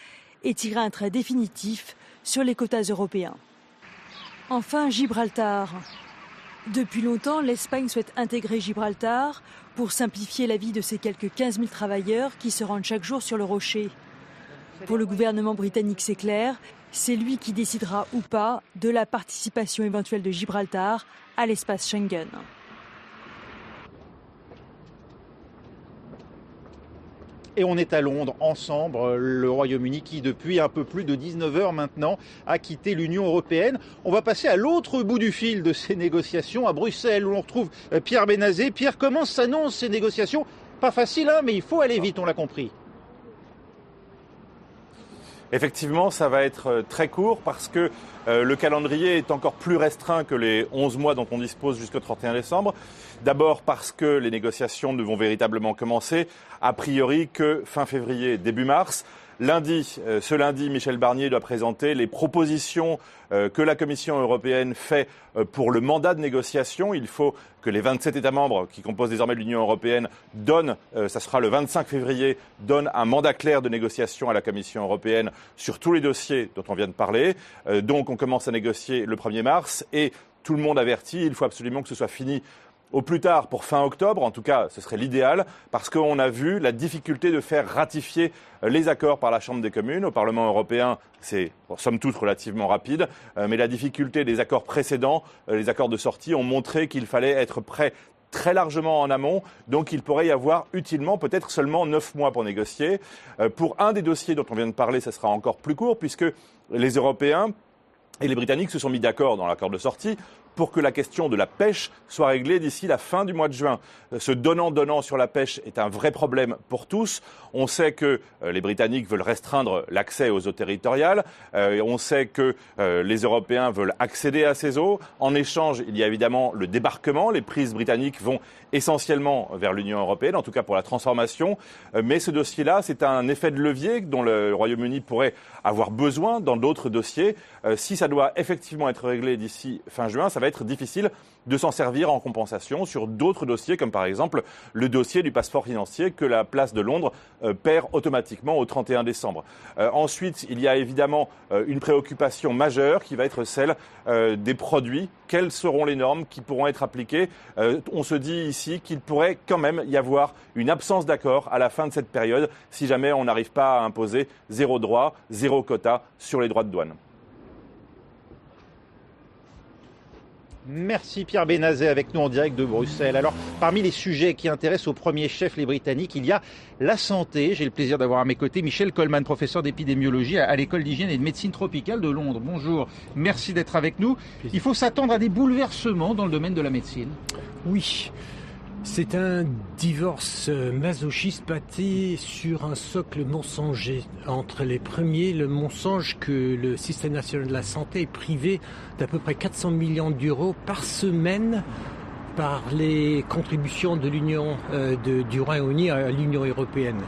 et tirer un trait définitif sur les quotas européens. Enfin, Gibraltar. Depuis longtemps, l'Espagne souhaite intégrer Gibraltar pour simplifier la vie de ses quelques 15 000 travailleurs qui se rendent chaque jour sur le rocher. Pour le gouvernement britannique, c'est clair, c'est lui qui décidera ou pas de la participation éventuelle de Gibraltar à l'espace Schengen. Et on est à Londres ensemble, euh, le Royaume-Uni qui depuis un peu plus de 19 heures maintenant a quitté l'Union européenne. On va passer à l'autre bout du fil de ces négociations, à Bruxelles où l'on retrouve euh, Pierre Bénazé. Pierre, comment s'annoncent ces négociations? Pas facile, hein, mais il faut aller vite, on l'a compris. Effectivement, ça va être euh, très court parce que le calendrier est encore plus restreint que les 11 mois dont on dispose jusqu'au 31 décembre. D'abord parce que les négociations ne vont véritablement commencer, a priori, que fin février, début mars. Lundi, euh, ce lundi, Michel Barnier doit présenter les propositions euh, que la Commission européenne fait euh, pour le mandat de négociation. Il faut que les 27 États membres qui composent désormais l'Union européenne donnent, ça sera le 25 février, donnent un mandat clair de négociation à la Commission européenne sur tous les dossiers dont on vient de parler. Donc on commence à négocier le 1er mars et tout le monde avertit, il faut absolument que ce soit fini au plus tard pour fin octobre, en tout cas ce serait l'idéal, parce qu'on a vu la difficulté de faire ratifier euh, les accords par la Chambre des communes. Au Parlement européen, c'est somme toute relativement rapide, euh, mais la difficulté des accords précédents, euh, les accords de sortie, ont montré qu'il fallait être prêt très largement en amont, donc il pourrait y avoir utilement peut-être seulement neuf mois pour négocier. pour un des dossiers dont on vient de parler, ce sera encore plus court, puisque les Européens Et les Britanniques se sont mis d'accord dans l'accord de sortie pour que la question de la pêche soit réglée d'ici la fin du mois de juin. Ce donnant-donnant sur la pêche est un vrai problème pour tous. On sait que euh, les Britanniques veulent restreindre l'accès aux eaux territoriales. Euh, on sait que euh, les Européens veulent accéder à ces eaux. En échange, il y a évidemment le débarquement. Les prises britanniques vont essentiellement vers l'Union européenne, en tout cas pour la transformation. mais ce dossier-là, c'est un effet de levier dont le Royaume-Uni pourrait avoir besoin dans d'autres dossiers. si ça doit effectivement être réglé d'ici fin juin, ça va être difficile de s'en servir en compensation sur d'autres dossiers, comme par exemple le dossier du passeport financier que la place de Londres euh, perd automatiquement au 31 décembre. Euh, ensuite, il y a évidemment euh, une préoccupation majeure qui va être celle des produits. Quelles seront les normes qui pourront être appliquées? On se dit ici qu'il pourrait quand même y avoir une absence d'accord à la fin de cette période si jamais on n'arrive pas à imposer zéro droit, zéro quota sur les droits de douane. Merci Pierre Bénazet avec nous en direct de Bruxelles. Alors, parmi les sujets qui intéressent au premier chef les Britanniques, il y a la santé. J'ai le plaisir d'avoir à mes côtés Michel Coleman, professeur d'épidémiologie à l'école d'hygiène et de médecine tropicale de Londres. Bonjour, merci d'être avec nous. Il faut s'attendre à des bouleversements dans le domaine de la médecine. Oui. C'est un divorce euh, masochiste bâti sur un socle mensonger. Entre les premiers, le mensonge que le système national de la santé est privé d'à peu près 400 millions d'euros par semaine par les contributions de l'Union euh, du Royaume-Uni à l'Union européenne.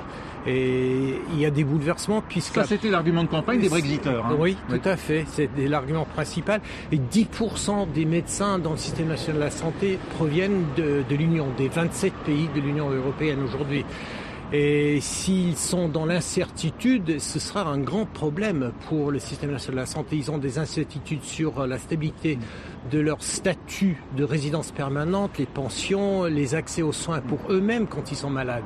Et il y a des bouleversements puisque... Ça, c'était l'argument de campagne des Brexiteurs. Hein. Oui, tout à fait. C'est l'argument principal. Et 10% des médecins dans le système national de la santé proviennent de, de l'Union, des 27 pays de l'Union européenne aujourd'hui. Et s'ils sont dans l'incertitude, ce sera un grand problème pour le système national de la santé. Ils ont des incertitudes sur la stabilité de leur statut de résidence permanente, les pensions, les accès aux soins pour eux-mêmes quand ils sont malades.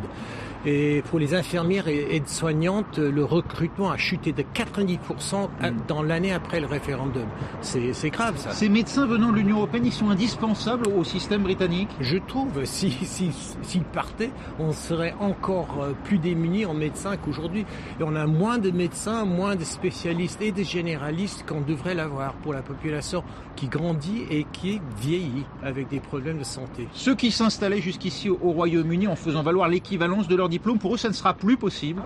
Et pour les infirmières et aides-soignantes, le recrutement a chuté de 90% dans l'année après le référendum. C'est grave ça. Ces médecins venant de l'Union européenne, ils sont indispensables au système britannique? Je trouve. S'ils si, si, partaient, on serait encore euh, plus démunis en médecins qu'aujourd'hui. Et on a moins de médecins, moins de spécialistes et de généralistes qu'on devrait l'avoir pour la population qui grandit et qui vieillit avec des problèmes de santé. Ceux qui s'installaient jusqu'ici au Royaume-Uni en faisant valoir l'équivalence de leur pour eux, ça ne sera plus possible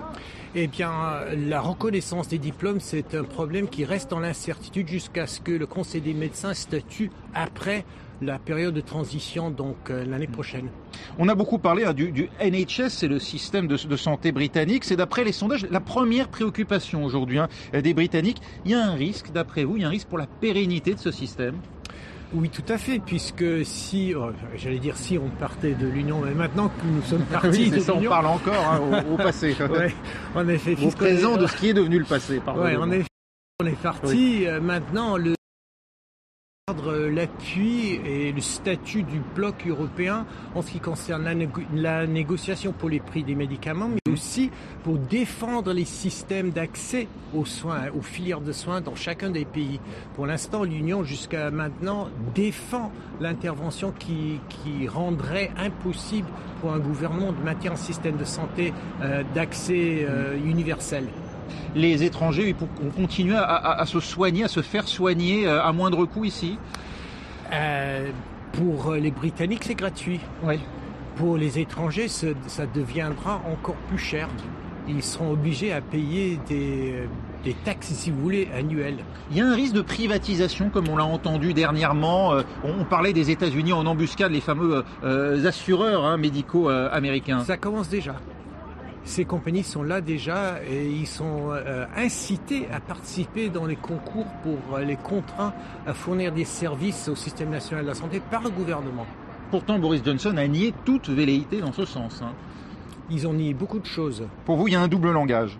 Eh bien, la reconnaissance des diplômes, c'est un problème qui reste dans l'incertitude jusqu'à ce que le Conseil des médecins statue après la période de transition, donc euh, l'année prochaine. On a beaucoup parlé hein, du, NHS, c'est le système de, santé britannique. C'est d'après les sondages la première préoccupation aujourd'hui hein, des Britanniques. Il y a un risque, d'après vous, il y a un risque pour la pérennité de ce système? Oui, tout à fait, puisque si, oh, j'allais dire si on partait de l'Union, mais maintenant que nous sommes partis de l'Union... on parle encore hein, au, passé. ouais, en effet. Au présent de ce qui est devenu le passé, pardon. Ouais, en effet, on est parti. Euh, maintenant, le l'appui et le statut du bloc européen en ce qui concerne la, négociation pour les prix des médicaments, mais aussi pour défendre les systèmes d'accès aux soins, aux filières de soins dans chacun des pays. Pour l'instant, l'Union, jusqu'à maintenant, défend l'intervention qui, rendrait impossible pour un gouvernement de maintenir un système de santé euh, d'accès euh, universel les étrangers vont continuer à, se soigner, à se faire soigner euh, à moindre coût ici? Euh, Pour les Britanniques, c'est gratuit. Oui. Pour les étrangers, ça deviendra encore plus cher. Ils seront obligés à payer des, des taxes, si vous voulez, annuelles. Il y a un risque de privatisation, comme on l'a entendu dernièrement. Euh, on parlait des États-Unis en embuscade, les fameux assureurs hein, médicaux américains. Ça commence déjà ces compagnies sont là déjà et ils sont euh, incités à participer dans les concours pour euh, les contraints à fournir des services au système national de la santé par le gouvernement. Pourtant, Boris Johnson a nié toute velléité dans ce sens. Hein. Ils ont nié beaucoup de choses. Pour vous, il y a un double langage.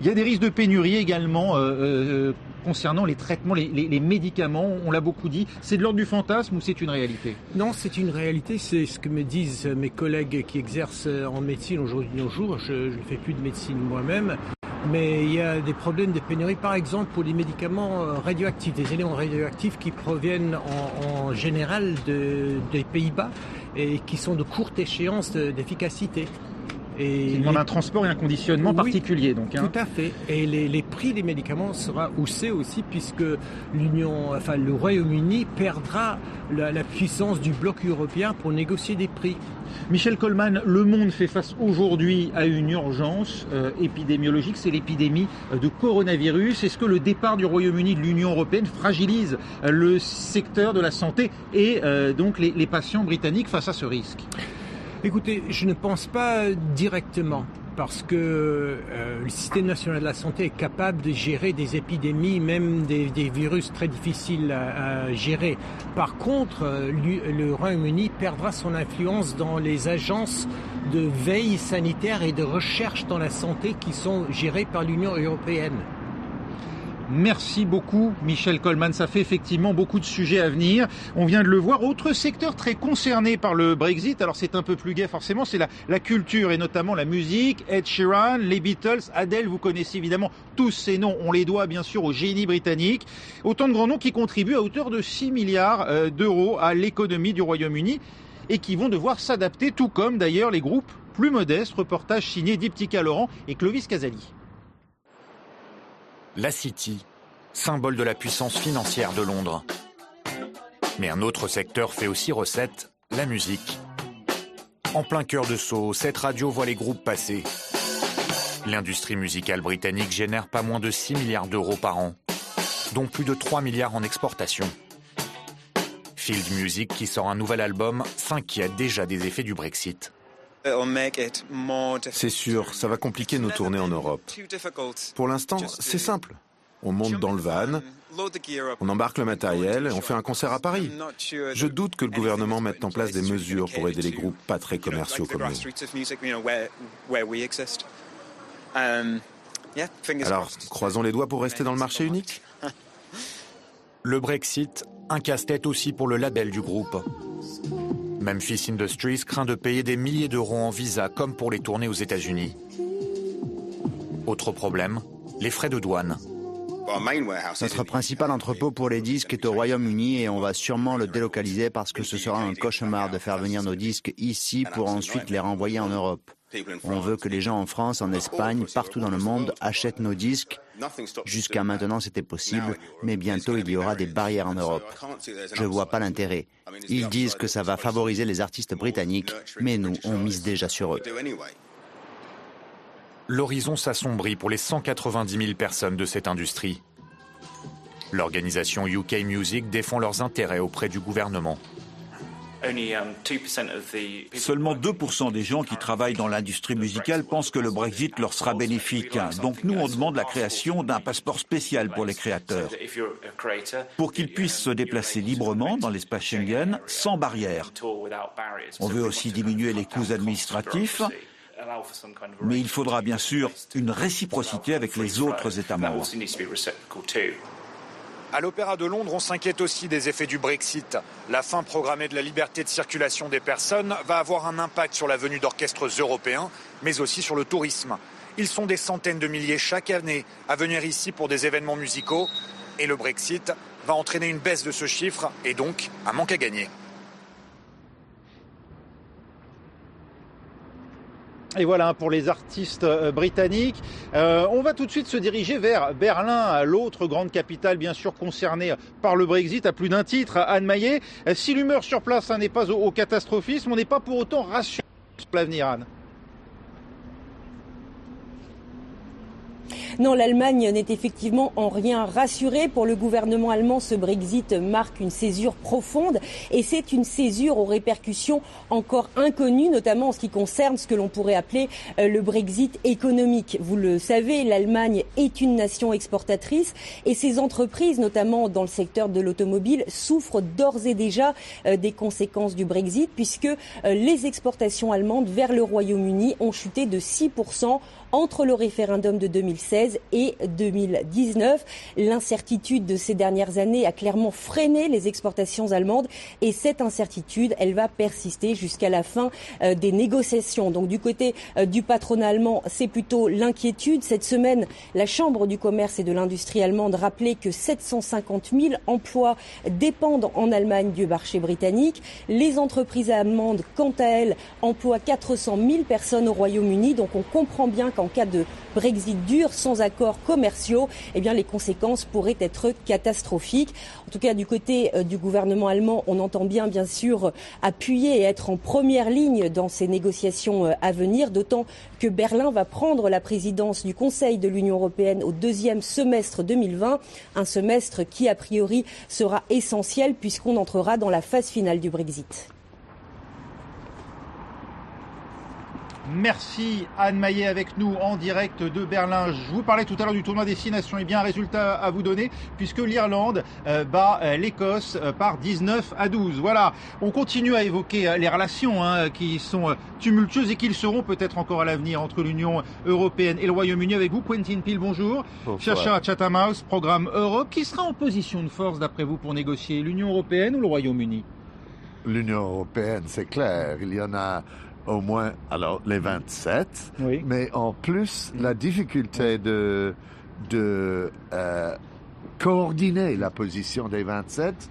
Il y a des risques de pénurie également euh, concernant les traitements, les, médicaments, on l'a beaucoup dit. C'est de l'ordre du fantasme ou c'est une réalité? Non, c'est une réalité. C'est ce que me disent mes collègues qui exercent en médecine aujourd'hui nos jours. Je ne fais plus de médecine moi-même. Mais il y a des problèmes de pénurie, par exemple, pour les médicaments euh, radioactifs, des éléments radioactifs qui proviennent en, général des Pays-Bas et qui sont de courte échéance d'efficacité. Et qui demande un transport et un conditionnement particulier. Donc, hein. Tout à fait. Et les, prix des médicaments sera haussé aussi puisque l'Union, enfin le Royaume-Uni perdra la, puissance du bloc européen pour négocier des prix. Michel Coleman, le monde fait face aujourd'hui à une urgence euh, épidémiologique, c'est l'épidémie euh, de coronavirus. Est-ce que le départ du Royaume-Uni de l'Union européenne fragilise euh, le secteur de la santé et donc les patients britanniques face à ce risque? Écoutez, je ne pense pas directement parce que euh, le système national de la santé est capable de gérer des épidémies, même des, virus très difficiles à, gérer. Par contre, euh, le Royaume-Uni perdra son influence dans les agences de veille sanitaire et de recherche dans la santé qui sont gérées par l'Union européenne. Merci beaucoup Michel Coleman, ça fait effectivement beaucoup de sujets à venir. On vient de le voir. Autre secteur très concerné par le Brexit, alors c'est un peu plus gai forcément, c'est la, culture et notamment la musique. Ed Sheeran, les Beatles, Adele, vous connaissez évidemment tous ces noms. On les doit bien sûr au génie britannique. Autant de grands noms qui contribuent à hauteur de 6 milliards euh, d'euros à l'économie du Royaume-Uni et qui vont devoir s'adapter, tout comme d'ailleurs les groupes plus modestes. Reportage signé Diptyka Laurent et Clovis Casali. La City, symbole de la puissance financière de Londres. Mais un autre secteur fait aussi recette, la musique. En plein cœur de Sceaux, cette radio voit les groupes passer. L'industrie musicale britannique génère pas moins de 6 milliards d'euros par an, dont plus de 3 milliards en exportation. Field Music, qui sort un nouvel album, s'inquiète déjà des effets du Brexit. C'est sûr, ça va compliquer nos tournées en Europe. Pour l'instant, c'est simple. On monte dans le van, on embarque le matériel et on fait un concert à Paris. Je doute que le gouvernement mette en place des mesures pour aider les groupes pas très commerciaux comme nous. Alors, croisons les doigts pour rester dans le marché unique Le Brexit, un casse-tête aussi pour le label du groupe. Memphis Industries craint de payer des milliers d'euros en visa comme pour les tournées aux États-Unis. Autre problème, les frais de douane. Notre principal entrepôt pour les disques est au Royaume-Uni et on va sûrement le délocaliser parce que ce sera un cauchemar de faire venir nos disques ici pour ensuite les renvoyer en Europe. On veut que les gens en France, en Espagne, partout dans le monde achètent nos disques. Jusqu'à maintenant, c'était possible, mais bientôt, il y aura des barrières en Europe. Je ne vois pas l'intérêt. Ils disent que ça va favoriser les artistes britanniques, mais nous, on mise déjà sur eux. L'horizon s'assombrit pour les 190 000 personnes de cette industrie. L'organisation UK Music défend leurs intérêts auprès du gouvernement. Um, Seulement 2% des gens qui travaillent dans l'industrie musicale pensent que le Brexit leur sera bénéfique. Donc nous, on demande la création d'un passeport spécial pour les créateurs, pour qu'ils puissent se déplacer librement dans l'espace Schengen sans barrière. On veut aussi diminuer les coûts administratifs mais il faudra bien sûr une réciprocité avec les autres États membres. À l'Opéra de Londres, on s'inquiète aussi des effets du Brexit. La fin programmée de la liberté de circulation des personnes va avoir un impact sur la venue d'orchestres européens, mais aussi sur le tourisme. Ils sont des centaines de milliers chaque année à venir ici pour des événements musicaux, et le Brexit va entraîner une baisse de ce chiffre et donc un manque à gagner. Et voilà pour les artistes euh, britanniques. Euh, on va tout de suite se diriger vers Berlin, l'autre grande capitale bien sûr concernée par le Brexit à plus d'un titre. Anne Maillet, si l'humeur sur place hein, n'est pas au, catastrophisme, on n'est pas pour autant rassuré sur l'avenir, Anne. Non, l'Allemagne n'est effectivement en rien rassurée. Pour le gouvernement allemand, ce Brexit marque une césure profonde et c'est une césure aux répercussions encore inconnues, notamment en ce qui concerne ce que l'on pourrait appeler euh, le Brexit économique. Vous le savez, l'Allemagne est une nation exportatrice et ses entreprises, notamment dans le secteur de l'automobile, souffrent d'ores et déjà euh, des conséquences du Brexit puisque euh, les exportations allemandes vers le Royaume-Uni ont chuté de 6% entre le référendum de 2016 2016 et 2019. L'incertitude de ces dernières années a clairement freiné les exportations allemandes et cette incertitude, elle va persister jusqu'à la fin euh, des négociations. Donc du côté euh, du patronat allemand, c'est plutôt l'inquiétude. Cette semaine, la Chambre du commerce et de l'industrie allemande rappelait que 750 000 emplois dépendent en Allemagne du marché britannique. Les entreprises allemandes, quant à elles, emploient 400 000 personnes au Royaume-Uni. Donc on comprend bien qu'en cas de Brexit dur, sans accords commerciaux, eh les conséquences pourraient être catastrophiques. En tout cas, du côté euh, du gouvernement allemand, on entend bien, bien sûr, appuyer et être en première ligne dans ces négociations euh, à venir, d'autant que Berlin va prendre la présidence du Conseil de l'Union européenne au deuxième semestre 2020, un semestre qui, a priori, sera essentiel puisqu'on entrera dans la phase finale du Brexit. Merci Anne Maillet avec nous en direct de Berlin. Je vous parlais tout à l'heure du tournoi Destination. Eh bien, un résultat à vous donner puisque l'Irlande euh, bat euh, l'Écosse euh, par 19 à 12. Voilà. On continue à évoquer les relations hein, qui sont tumultueuses et qui le seront peut-être encore à l'avenir entre l'Union européenne et le Royaume-Uni. Avec vous, Quentin Peel, bonjour. Chercheur à Chatham House, programme Europe. Qui sera en position de force d'après vous pour négocier l'Union européenne ou le Royaume-Uni? L'Union européenne, c'est clair. Il y en a au moins, alors les 27, mais en plus, la difficulté de, de euh, coordonner la position des 27,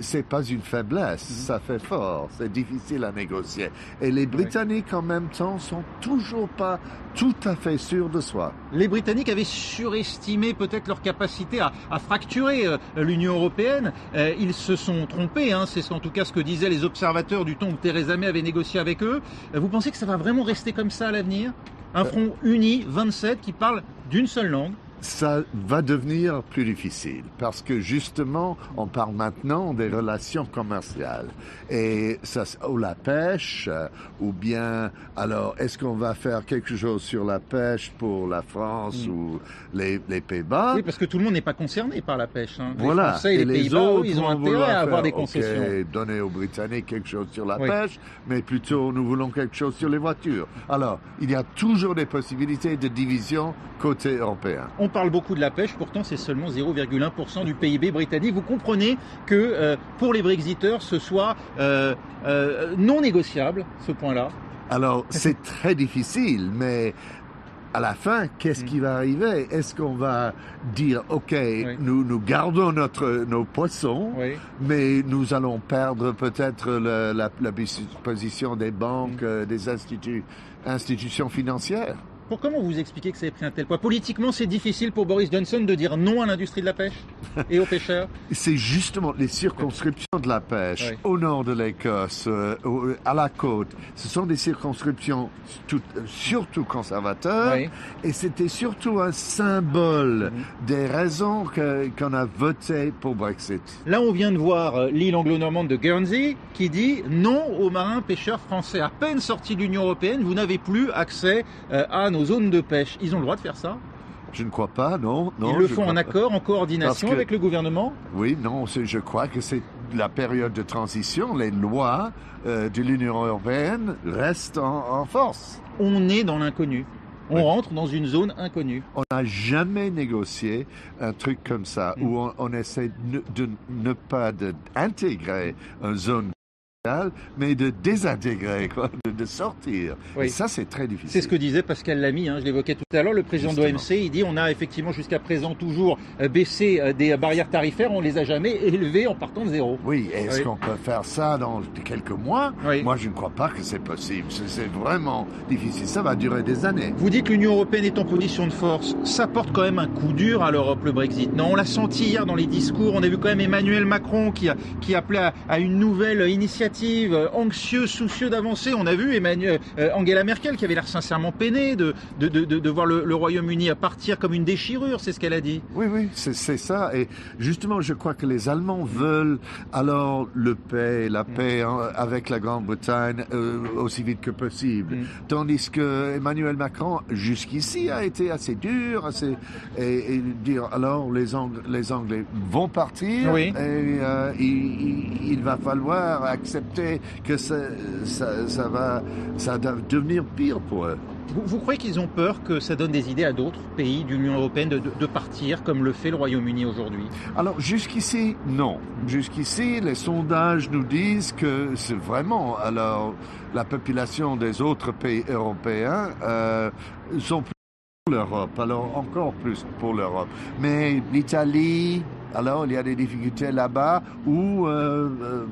c'est pas une faiblesse, mhm. ça fait fort, c'est difficile à négocier. Et les Britanniques en même temps sont toujours pas tout à fait sûrs de soi. Les Britanniques avaient surestimé peut-être leur capacité à, fracturer euh, l'Union européenne. Euh, ils se sont trompés, hein. c'est en tout cas ce que disaient les observateurs du temps où Theresa May avait négocié avec eux. Euh, vous pensez que ça va vraiment rester comme ça à l'avenir? Un front uni, 27, qui parle d'une seule langue ça va devenir plus difficile parce que justement, on parle maintenant des relations commerciales et ça, ou la pêche, euh, ou bien, alors, est-ce qu'on va faire quelque chose sur la pêche pour la France mm. ou les, les Pays-Bas? Oui, parce que tout le monde n'est pas concerné par la pêche. Hein. Voilà. Français et les, Pays-Bas, ils ont intérêt à avoir des concessions. Okay, donner aux Britanniques quelque chose sur la pêche, mais plutôt nous voulons quelque chose sur les voitures. Alors, il y a toujours des possibilités de division côté européen. On parle beaucoup de la pêche, pourtant c'est seulement 0,1% du PIB britannique. Vous comprenez que euh, pour les Brexiteurs, ce soit euh, euh, non négociable, ce point-là. Alors c'est très difficile, mais à la fin, qu'est-ce qui va arriver? Est-ce qu'on va dire, OK, nous, nous gardons notre, nos poissons, mais nous allons perdre peut-être la, la, position des banques, mm. des instituts, institutions financières? Pour comment vous expliquez que ça ait pris un tel poids? Politiquement, c'est difficile pour Boris Johnson de dire non à l'industrie de la pêche et aux pêcheurs C'est justement les circonscriptions de la pêche au nord de l'Écosse, euh, à la côte. Ce sont des circonscriptions surtout conservateurs et c'était surtout un symbole mhm. des raisons qu'on a voté pour Brexit. Là, on vient de voir euh, l'île anglo-normande de Guernsey qui dit non aux marins pêcheurs français. À peine sortis de l'Union européenne, vous n'avez plus accès euh, à nos zones de pêche. Ils ont le droit de faire ça je ne crois pas, non. non Ils le font en accord, en coordination avec le gouvernement Oui, non, je crois que c'est la période de transition. Les lois euh, de l'Union européenne restent en, force. On est dans l'inconnu. On rentre dans une zone inconnue. On n'a jamais négocié un truc comme ça, où mm. on, essaie de, ne pas intégrer une zone mais de désintégrer, quoi, de, sortir. Et ça, c'est très difficile. C'est ce que disait Pascal Lamy, hein, je l'évoquais tout à l'heure, le président de l'OMC, il dit on a effectivement jusqu'à présent toujours euh, baissé euh, des barrières tarifaires, on les a jamais élevées en partant de zéro. Oui, est-ce qu'on peut faire ça dans quelques mois? Moi, je ne crois pas que c'est possible. C'est vraiment difficile. Ça va durer des années. Vous dites que l'Union européenne est en position de force. Ça porte quand même un coup dur à l'Europe, le Brexit. Non, on l'a senti hier dans les discours. On a vu quand même Emmanuel Macron qui, a, qui appelait à une nouvelle initiative euh, anxieux, soucieux d'avancer. On a vu Emmanuel, euh, Angela Merkel qui avait l'air sincèrement peinée de, de, de, de voir le, le Royaume-Uni à partir comme une déchirure, c'est ce qu'elle a dit. Oui, oui, c'est ça. Et justement, je crois que les Allemands veulent alors le paix, la mm. paix avec la Grande-Bretagne euh, aussi vite que possible. Mm. Tandis que Emmanuel Macron, jusqu'ici, a été assez dur, assez, et, dire alors les, Anglais, les Anglais vont partir et il, il va falloir accepter que ça, ça, va, ça va devenir pire pour eux. Vous, croyez qu'ils ont peur que ça donne des idées à d'autres pays de l'Union européenne de, partir, comme le fait le Royaume-Uni aujourd'hui? Alors jusqu'ici, non. Jusqu'ici, les sondages nous disent que c'est vraiment alors la population des autres pays européens euh, sont plus pour l'Europe, alors encore plus pour l'Europe. Mais l'Italie, alors il y a des difficultés là-bas ou euh, euh,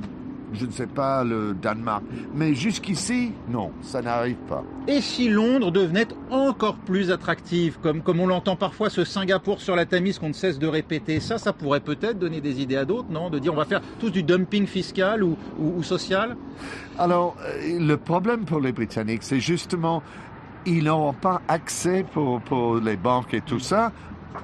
je ne sais pas, le Danemark. Mais jusqu'ici, non, ça n'arrive pas. Et si Londres devenait encore plus attractive, comme, comme on l'entend parfois, ce Singapour sur la Tamise qu'on ne cesse de répéter, ça, ça pourrait peut-être donner des idées à d'autres, non? De dire on va faire tous du dumping fiscal ou, ou, social? Alors, euh, le problème pour les Britanniques, c'est justement ils n'auront pas accès pour, pour les banques et tout ça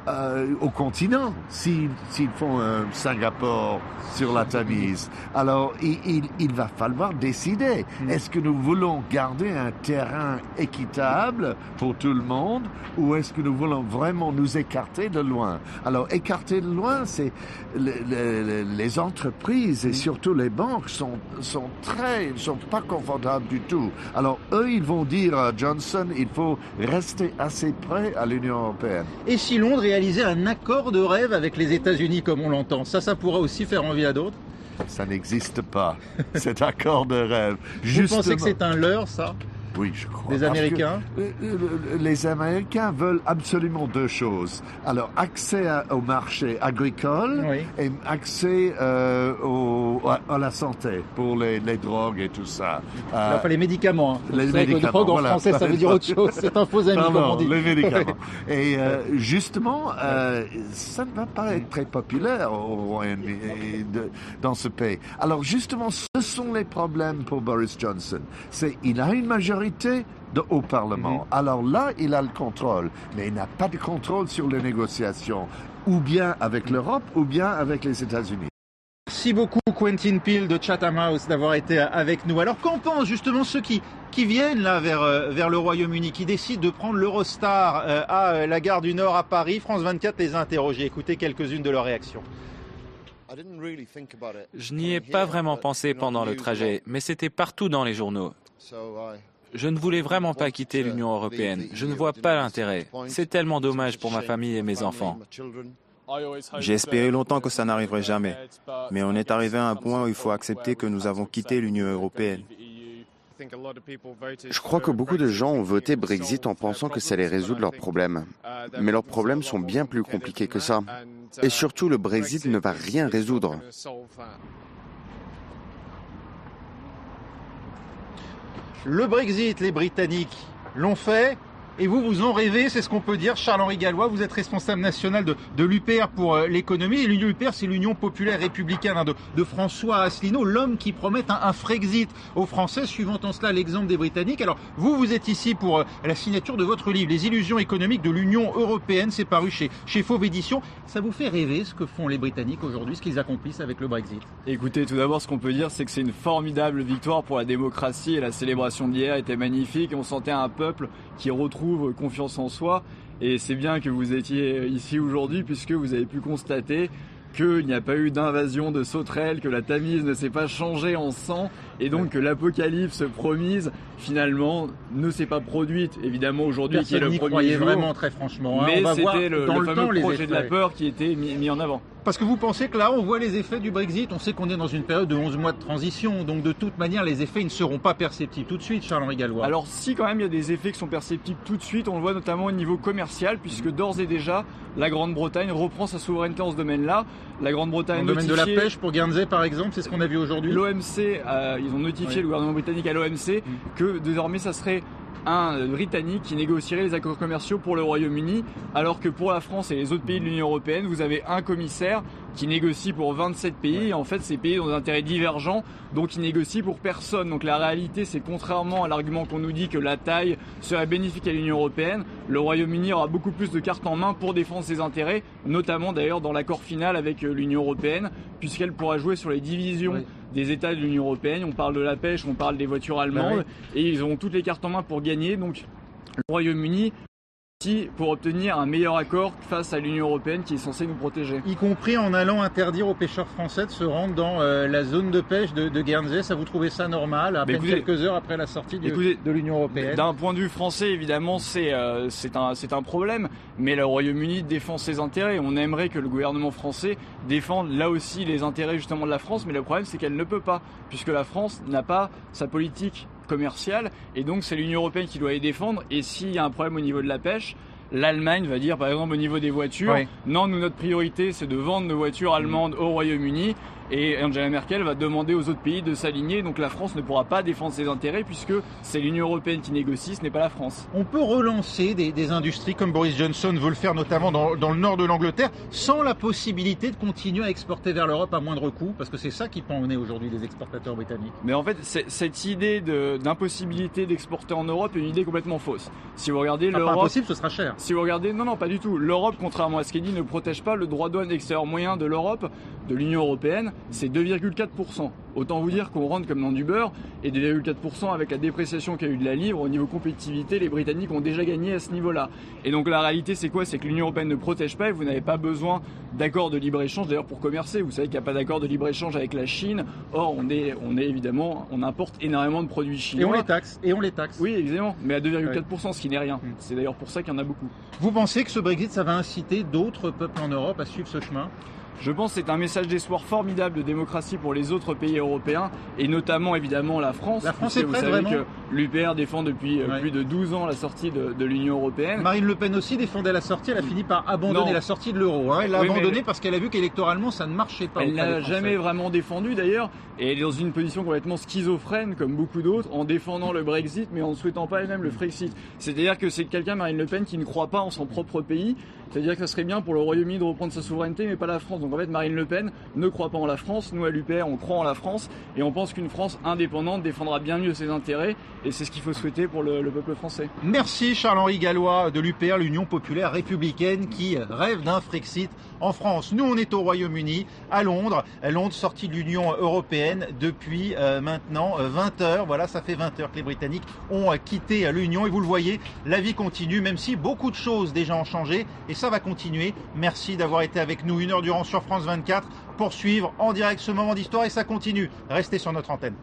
euh, au continent s'ils font un Singapour sur la Tamise. Alors, il, il, va falloir décider. Hmm. Est-ce que nous voulons garder un terrain équitable pour tout le monde ou est-ce que nous voulons vraiment nous écarter de loin? Alors, écarter de loin, c'est les entreprises et hmm. surtout les banques sont, sont très, sont pas confortables du tout. Alors, eux, ils vont dire à Johnson, il faut rester assez près à l'Union européenne. Et si Londres réaliser un accord de rêve avec les États-Unis comme on l'entend. Ça, ça pourrait aussi faire envie à d'autres Ça n'existe pas, cet accord de rêve. Vous pensez que c'est un leurre, ça? Oui, je crois. Les Américains Les Américains veulent absolument deux choses. Alors, accès au marché agricole et accès euh, au, à, la santé pour les, drogues et tout ça. Euh, enfin, les médicaments. Hein. Les médicaments. en français, ça veut dire autre chose. C'est un faux ami, comme on dit. Les médicaments. et euh, justement, ça ne va pas être très populaire au dans ce pays. Alors, justement, ce sont les problèmes pour Boris Johnson. C'est il a une majorité de, au Parlement. Mhm. Alors là, il a le contrôle, mais il n'a pas de contrôle sur les négociations, ou bien avec l'Europe, ou bien avec les États-Unis. Merci beaucoup Quentin Peel de Chatham House d'avoir été avec nous. Alors qu'en pensent justement ceux qui, qui viennent là vers, euh, vers le Royaume-Uni, qui décident de prendre l'Eurostar euh, à euh, la gare du Nord à Paris? France 24 les a interrogés. Écoutez quelques-unes de leurs réactions. Je n'y ai pas vraiment pensé pendant le trajet, mais c'était partout dans les journaux. Je ne voulais vraiment pas quitter l'Union européenne. Je ne vois pas l'intérêt. C'est tellement dommage pour ma famille et mes enfants. J'ai espéré longtemps que ça n'arriverait jamais. Mais on est arrivé à un point où il faut accepter que nous avons quitté l'Union européenne. Je crois que beaucoup de gens ont voté Brexit en pensant que ça allait résoudre leurs problèmes. Mais leurs problèmes sont bien plus compliqués que ça. Et surtout, le Brexit ne va rien résoudre. Le Brexit, les Britanniques l'ont fait. Et vous, vous en rêvez, c'est ce qu'on peut dire. Charles-Henri Gallois, vous êtes responsable national de, de l'UPR pour euh, l'économie. Et l'UPR, c'est l'Union populaire républicaine hein, de, de, François Asselineau, l'homme qui promet un, un, Frexit aux Français, suivant en cela l'exemple des Britanniques. Alors, vous, vous êtes ici pour euh, la signature de votre livre, Les illusions économiques de l'Union européenne. C'est paru chez, chez Fauve Édition. Ça vous fait rêver ce que font les Britanniques aujourd'hui, ce qu'ils accomplissent avec le Brexit? Écoutez, tout d'abord, ce qu'on peut dire, c'est que c'est une formidable victoire pour la démocratie et la célébration d'hier était magnifique. On sentait un peuple qui retrouve confiance en soi. Et c'est bien que vous étiez ici aujourd'hui puisque vous avez pu constater qu'il n'y a pas eu d'invasion de sauterelles, que la Tamise ne s'est pas changée en sang, et donc que l'apocalypse promise finalement ne s'est pas produite. Évidemment aujourd'hui qui est le premier jour, vraiment très franchement. Hein. Mais c'était le, le, fameux projet de la peur qui était mis en avant. Parce que vous pensez que là, on voit les effets du Brexit. On sait qu'on est dans une période de 11 mois de transition. Donc, de toute manière, les effets ne seront pas perceptibles tout de suite, Charles-Henri Gallois. Alors, si quand même il y a des effets qui sont perceptibles tout de suite, on le voit notamment au niveau commercial, puisque d'ores et déjà, la Grande-Bretagne reprend sa souveraineté en ce domaine-là. La Grande-Bretagne. Dans le domaine de la pêche pour Guernsey, par exemple, c'est ce qu'on a vu aujourd'hui. L'OMC, euh, ils ont notifié le gouvernement britannique à l'OMC mm. que désormais ça serait un Britannique qui négocierait les accords commerciaux pour le Royaume-Uni, alors que pour la France et les autres pays de l'Union européenne, vous avez un commissaire qui négocie pour 27 pays. Et en fait, ces pays ont des intérêts divergents, donc ils négocient pour personne. Donc la réalité, c'est contrairement à l'argument qu'on nous dit que la taille serait bénéfique à l'Union européenne, le Royaume-Uni aura beaucoup plus de cartes en main pour défendre ses intérêts, notamment d'ailleurs dans l'accord final avec euh, l'Union européenne, puisqu'elle pourra jouer sur les divisions des États de l'Union européenne. On parle de la pêche, on parle des voitures allemandes, et ils ont toutes les cartes en main pour gagner. Donc le Royaume-Uni pour obtenir un meilleur accord face à l'Union européenne qui est censée nous protéger. Y compris en allant interdire aux pêcheurs français de se rendre dans euh, la zone de pêche de, Guernsey. Ça vous trouvez ça normal, à peine quelques heures après la sortie de l'Union européenne? D'un point de vue français, évidemment, c'est euh, un, un problème, mais le Royaume-Uni défend ses intérêts. On aimerait que le gouvernement français défende là aussi les intérêts justement de la France, mais le problème c'est qu'elle ne peut pas, puisque la France n'a pas sa politique commerciale, et donc c'est l'Union européenne qui doit les défendre. Et s'il y a un problème au niveau de la pêche, l'Allemagne va dire par exemple au niveau des voitures, non, nous notre priorité c'est de vendre nos voitures allemandes au Royaume-Uni et Angela Merkel va demander aux autres pays de s'aligner. Donc la France ne pourra pas défendre ses intérêts puisque c'est l'Union européenne qui négocie, ce n'est pas la France. On peut relancer des, industries comme Boris Johnson veut le faire notamment dans, le nord de l'Angleterre sans la possibilité de continuer à exporter vers l'Europe à moindre coût parce que c'est ça qui pend au nez aujourd'hui des exportateurs britanniques. Mais en fait, cette idée d'impossibilité d'exporter en Europe est une idée complètement fausse. Si vous regardez ah, l'Europe... impossible, ce sera cher. Si vous regardez... Non, non, pas du tout. L'Europe, contrairement à ce qu'elle dit, ne protège pas le droit de douane extérieur moyen de l'Europe, de l'Union européenne c'est 2,4%. Autant vous dire qu'on rentre comme dans du beurre, et 2,4% avec la dépréciation qu'il y a eu de la livre, au niveau compétitivité, les Britanniques ont déjà gagné à ce niveau-là. Et donc la réalité c'est quoi? C'est que l'Union Européenne ne protège pas et vous n'avez pas besoin d'accord de libre-échange d'ailleurs pour commercer. Vous savez qu'il n'y a pas d'accord de libre-échange avec la Chine. Or on est, on est évidemment, on importe énormément de produits chinois. Et on les taxe. Et on les taxe. Oui évidemment, mais à 2,4%, ce qui n'est rien. Mm. C'est d'ailleurs pour ça qu'il y en a beaucoup. Vous pensez que ce Brexit, ça va inciter d'autres peuples en Europe à suivre ce chemin? Je pense que c'est un message d'espoir formidable de démocratie pour les autres pays européens et notamment évidemment la France. La France est vous savez que l'UPR défend depuis euh, plus de 12 ans la sortie de, l'Union européenne. Marine Le Pen aussi défendait la sortie, elle a fini par abandonner la sortie de l'euro. Hein. Elle l'a abandonné parce qu'elle a vu qu'électoralement ça ne marchait pas. Elle n'a jamais vraiment défendu d'ailleurs et elle est dans une position complètement schizophrène comme beaucoup d'autres en défendant le Brexit mais en ne souhaitant pas elle-même le Frexit. C'est-à-dire que c'est quelqu'un, Marine Le Pen, qui ne croit pas en son propre pays. C'est-à-dire que ça serait bien pour le Royaume-Uni de reprendre sa souveraineté mais pas la France. Donc en fait Marine Le Pen ne croit pas en la France. Nous, à l'UPR, on croit en la France et on pense qu'une France indépendante défendra bien mieux ses intérêts et c'est ce qu'il faut souhaiter pour le, peuple français. Merci Charles-Henri Gallois de l'UPR, l'Union populaire républicaine qui rêve d'un Frexit en France. Nous, on est au Royaume-Uni, à Londres. Londres sortie de l'Union européenne depuis euh, maintenant 20 euh, heures. Voilà, ça fait 20 heures que les Britanniques ont euh, quitté l'Union et vous le voyez, la vie continue, même si beaucoup de choses déjà ont changé ça va continuer. Merci d'avoir été avec nous une heure durant sur France 24 poursuivre en direct ce moment d'histoire et ça continue. Restez sur notre antenne.